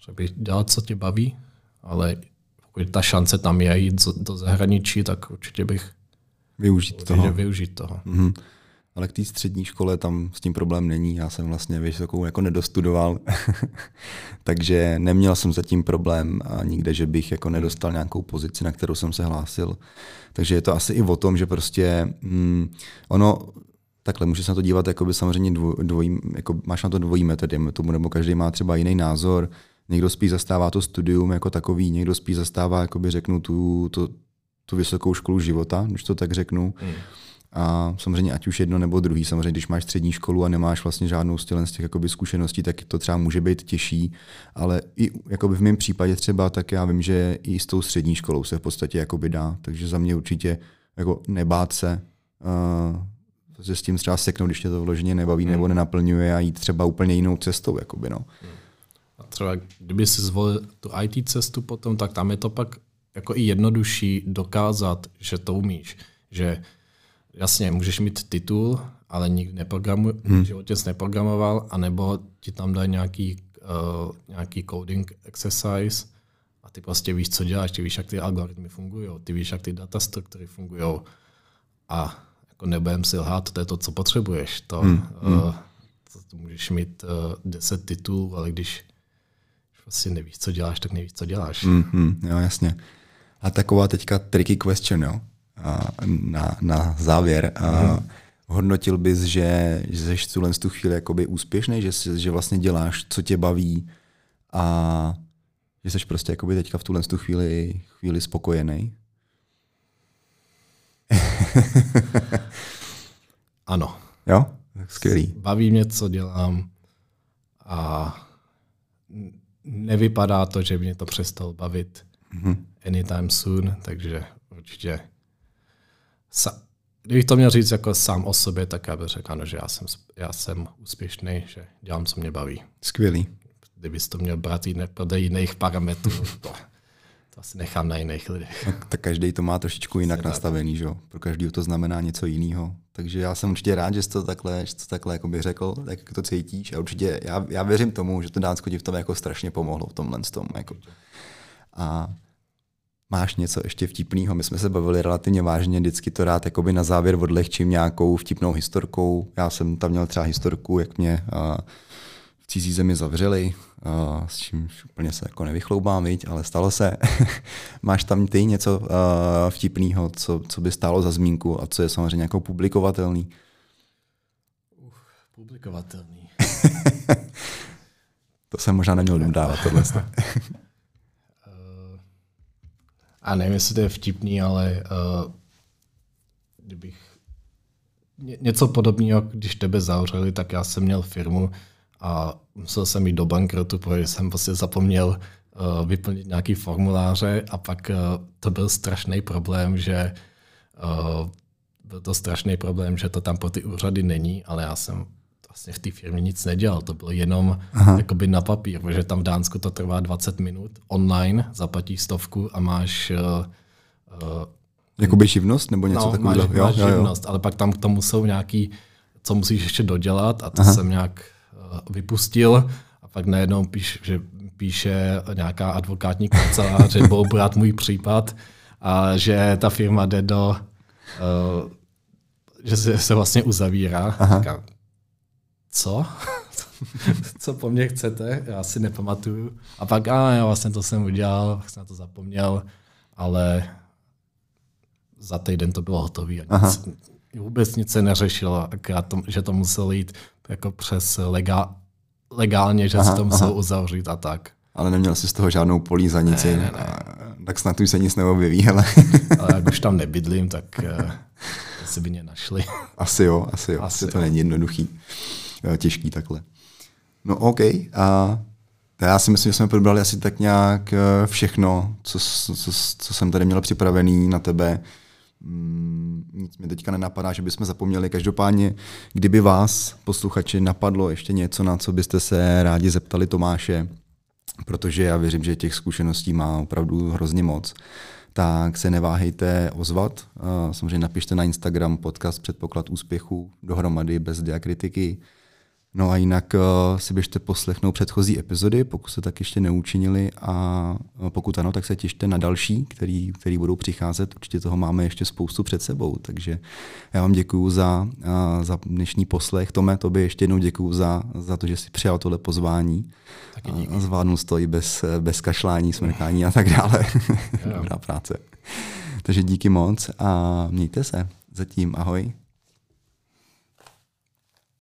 že bych dělat, co tě baví, ale pokud ta šance tam je jít do zahraničí, tak určitě bych využít toho. Využít toho. Mm-hmm. Ale k té střední škole tam s tím problém není. Já jsem vlastně vysokou jako nedostudoval, takže neměl jsem zatím problém a nikde, že bych jako nedostal nějakou pozici, na kterou jsem se hlásil. Takže je to asi i o tom, že prostě mm, ono takhle, může se na to dívat jako by samozřejmě dvo, dvojí, jako máš na to dvojí metody, tomu, nebo každý má třeba jiný názor. Někdo spíš zastává to studium jako takový, někdo spíš zastává, jako by řeknu, tu, tu, tu vysokou školu života, když to tak řeknu. Mm. A samozřejmě ať už jedno nebo druhý, samozřejmě když máš střední školu a nemáš vlastně žádnou z těch jakoby zkušeností, tak to třeba může být těžší, ale i jakoby v mém případě třeba, tak já vím, že i s tou střední školou se v podstatě jakoby dá, takže za mě určitě jako nebát se, uh, se s tím třeba seknout, když tě to vloženě nebaví hmm. nebo nenaplňuje a jít třeba úplně jinou cestou. Jakoby, no. Hmm. A třeba kdyby si zvolil tu IT cestu potom, tak tam je to pak jako i jednodušší dokázat, že to umíš. Že jasně, můžeš mít titul, ale nikdy neprogramu, hmm. životě jsi neprogramoval, anebo ti tam dají nějaký, uh, nějaký coding exercise a ty prostě víš, co děláš, ty víš, jak ty algoritmy fungují, ty víš, jak ty data struktury fungují a jako nebudem si lhát, to je to, co potřebuješ. To, hmm. uh, to, to můžeš mít uh, deset titulů, ale když vlastně nevíš, co děláš, tak nevíš, co děláš. Hmm, hmm, jo, jasně. A taková teďka tricky question, jo? Na, na závěr. Mm. hodnotil bys, že, že jsi tuhle tu chvíli jakoby úspěšný, že, že vlastně děláš, co tě baví a že jsi prostě jakoby teďka v tuhle tu chvíli, chvíli spokojený? ano. Jo? Skvělý. Baví mě, co dělám a nevypadá to, že by mě to přestalo bavit mm-hmm. anytime soon, takže určitě sa, kdybych to měl říct jako sám o sobě, tak já bych řekl, ano, že já jsem, já jsem úspěšný, že dělám, co mě baví. Skvělý. Kdybys to měl brát jiné, podle jiných parametrů, to, to asi nechám na jiných lidech. Tak, tak každý to má trošičku jinak Asi nastavený, že jo? Pro každého to znamená něco jiného. Takže já jsem určitě rád, že jsi to takhle, že jsi to takhle jako bych řekl, tak jak to cítíš. A určitě já, já věřím tomu, že to Dánsko ti v tom jako strašně pomohlo v tomhle tom. Jako. A máš něco ještě vtipného. My jsme se bavili relativně vážně, vždycky to rád jakoby na závěr odlehčím nějakou vtipnou historkou. Já jsem tam měl třeba historku, jak mě uh, v cizí zemi zavřeli, uh, s čím úplně se jako nevychloubám, viď, ale stalo se. máš tam ty něco uh, vtipného, co, co by stálo za zmínku a co je samozřejmě jako publikovatelný? Uh, publikovatelný. to jsem možná neměl dodávat tohle. a nevím, jestli to je vtipný, ale uh, kdybych ně, něco podobného, když tebe zavřeli, tak já jsem měl firmu a musel jsem jít do bankrotu, protože jsem prostě zapomněl uh, vyplnit nějaký formuláře a pak uh, to byl strašný problém, že uh, byl to strašný problém, že to tam pro ty úřady není, ale já jsem vlastně v té firmě nic nedělal, to bylo jenom Aha. jakoby na papír, protože tam v Dánsku to trvá 20 minut online, zaplatíš stovku a máš uh, uh, Jakoby živnost nebo něco no, takového? Máš, jo, máš jo, živnost, jo. ale pak tam k tomu jsou nějaký, co musíš ještě dodělat a to Aha. jsem nějak uh, vypustil a pak najednou píš, že píše nějaká advokátní kancelář, že budou brát můj případ a že ta firma jde do, uh, že se, se vlastně uzavírá. Aha co? co po mně chcete? Já si nepamatuju. A pak, a já vlastně to jsem udělal, pak jsem na to zapomněl, ale za týden to bylo hotové. Vůbec nic se neřešilo, to, že to muselo jít jako přes legál, legálně, že aha, se to muselo aha. uzavřít a tak. Ale neměl jsi z toho žádnou polízanici, ne, ne, ne. tak snad už se nic neobjeví. Ale, ale jak už tam nebydlím, tak uh, asi by mě našli. Asi jo, asi jo, asi, asi to jo. není jednoduchý. Eh, těžký takhle. No OK. A já si myslím, že jsme probrali asi tak nějak eh, všechno, co, co, co jsem tady měl připravený na tebe. Mm, nic mi teďka nenapadá, že bychom zapomněli. Každopádně, kdyby vás, posluchači, napadlo ještě něco, na co byste se rádi zeptali Tomáše, protože já věřím, že těch zkušeností má opravdu hrozně moc, tak se neváhejte ozvat. Eh, samozřejmě napište na Instagram podcast Předpoklad úspěchu dohromady bez diakritiky. No a jinak uh, si běžte poslechnout předchozí epizody, pokud se tak ještě neučinili a uh, pokud ano, tak se těšte na další, který, který budou přicházet. Určitě toho máme ještě spoustu před sebou, takže já vám děkuji za, uh, za dnešní poslech. Tome, tobě ještě jednou děkuji za, za to, že jsi přijal tohle pozvání. Taky díky. A zvládnu to i bez, bez kašlání, smrkání a tak dále. Dobrá práce. Takže díky moc a mějte se. Zatím ahoj.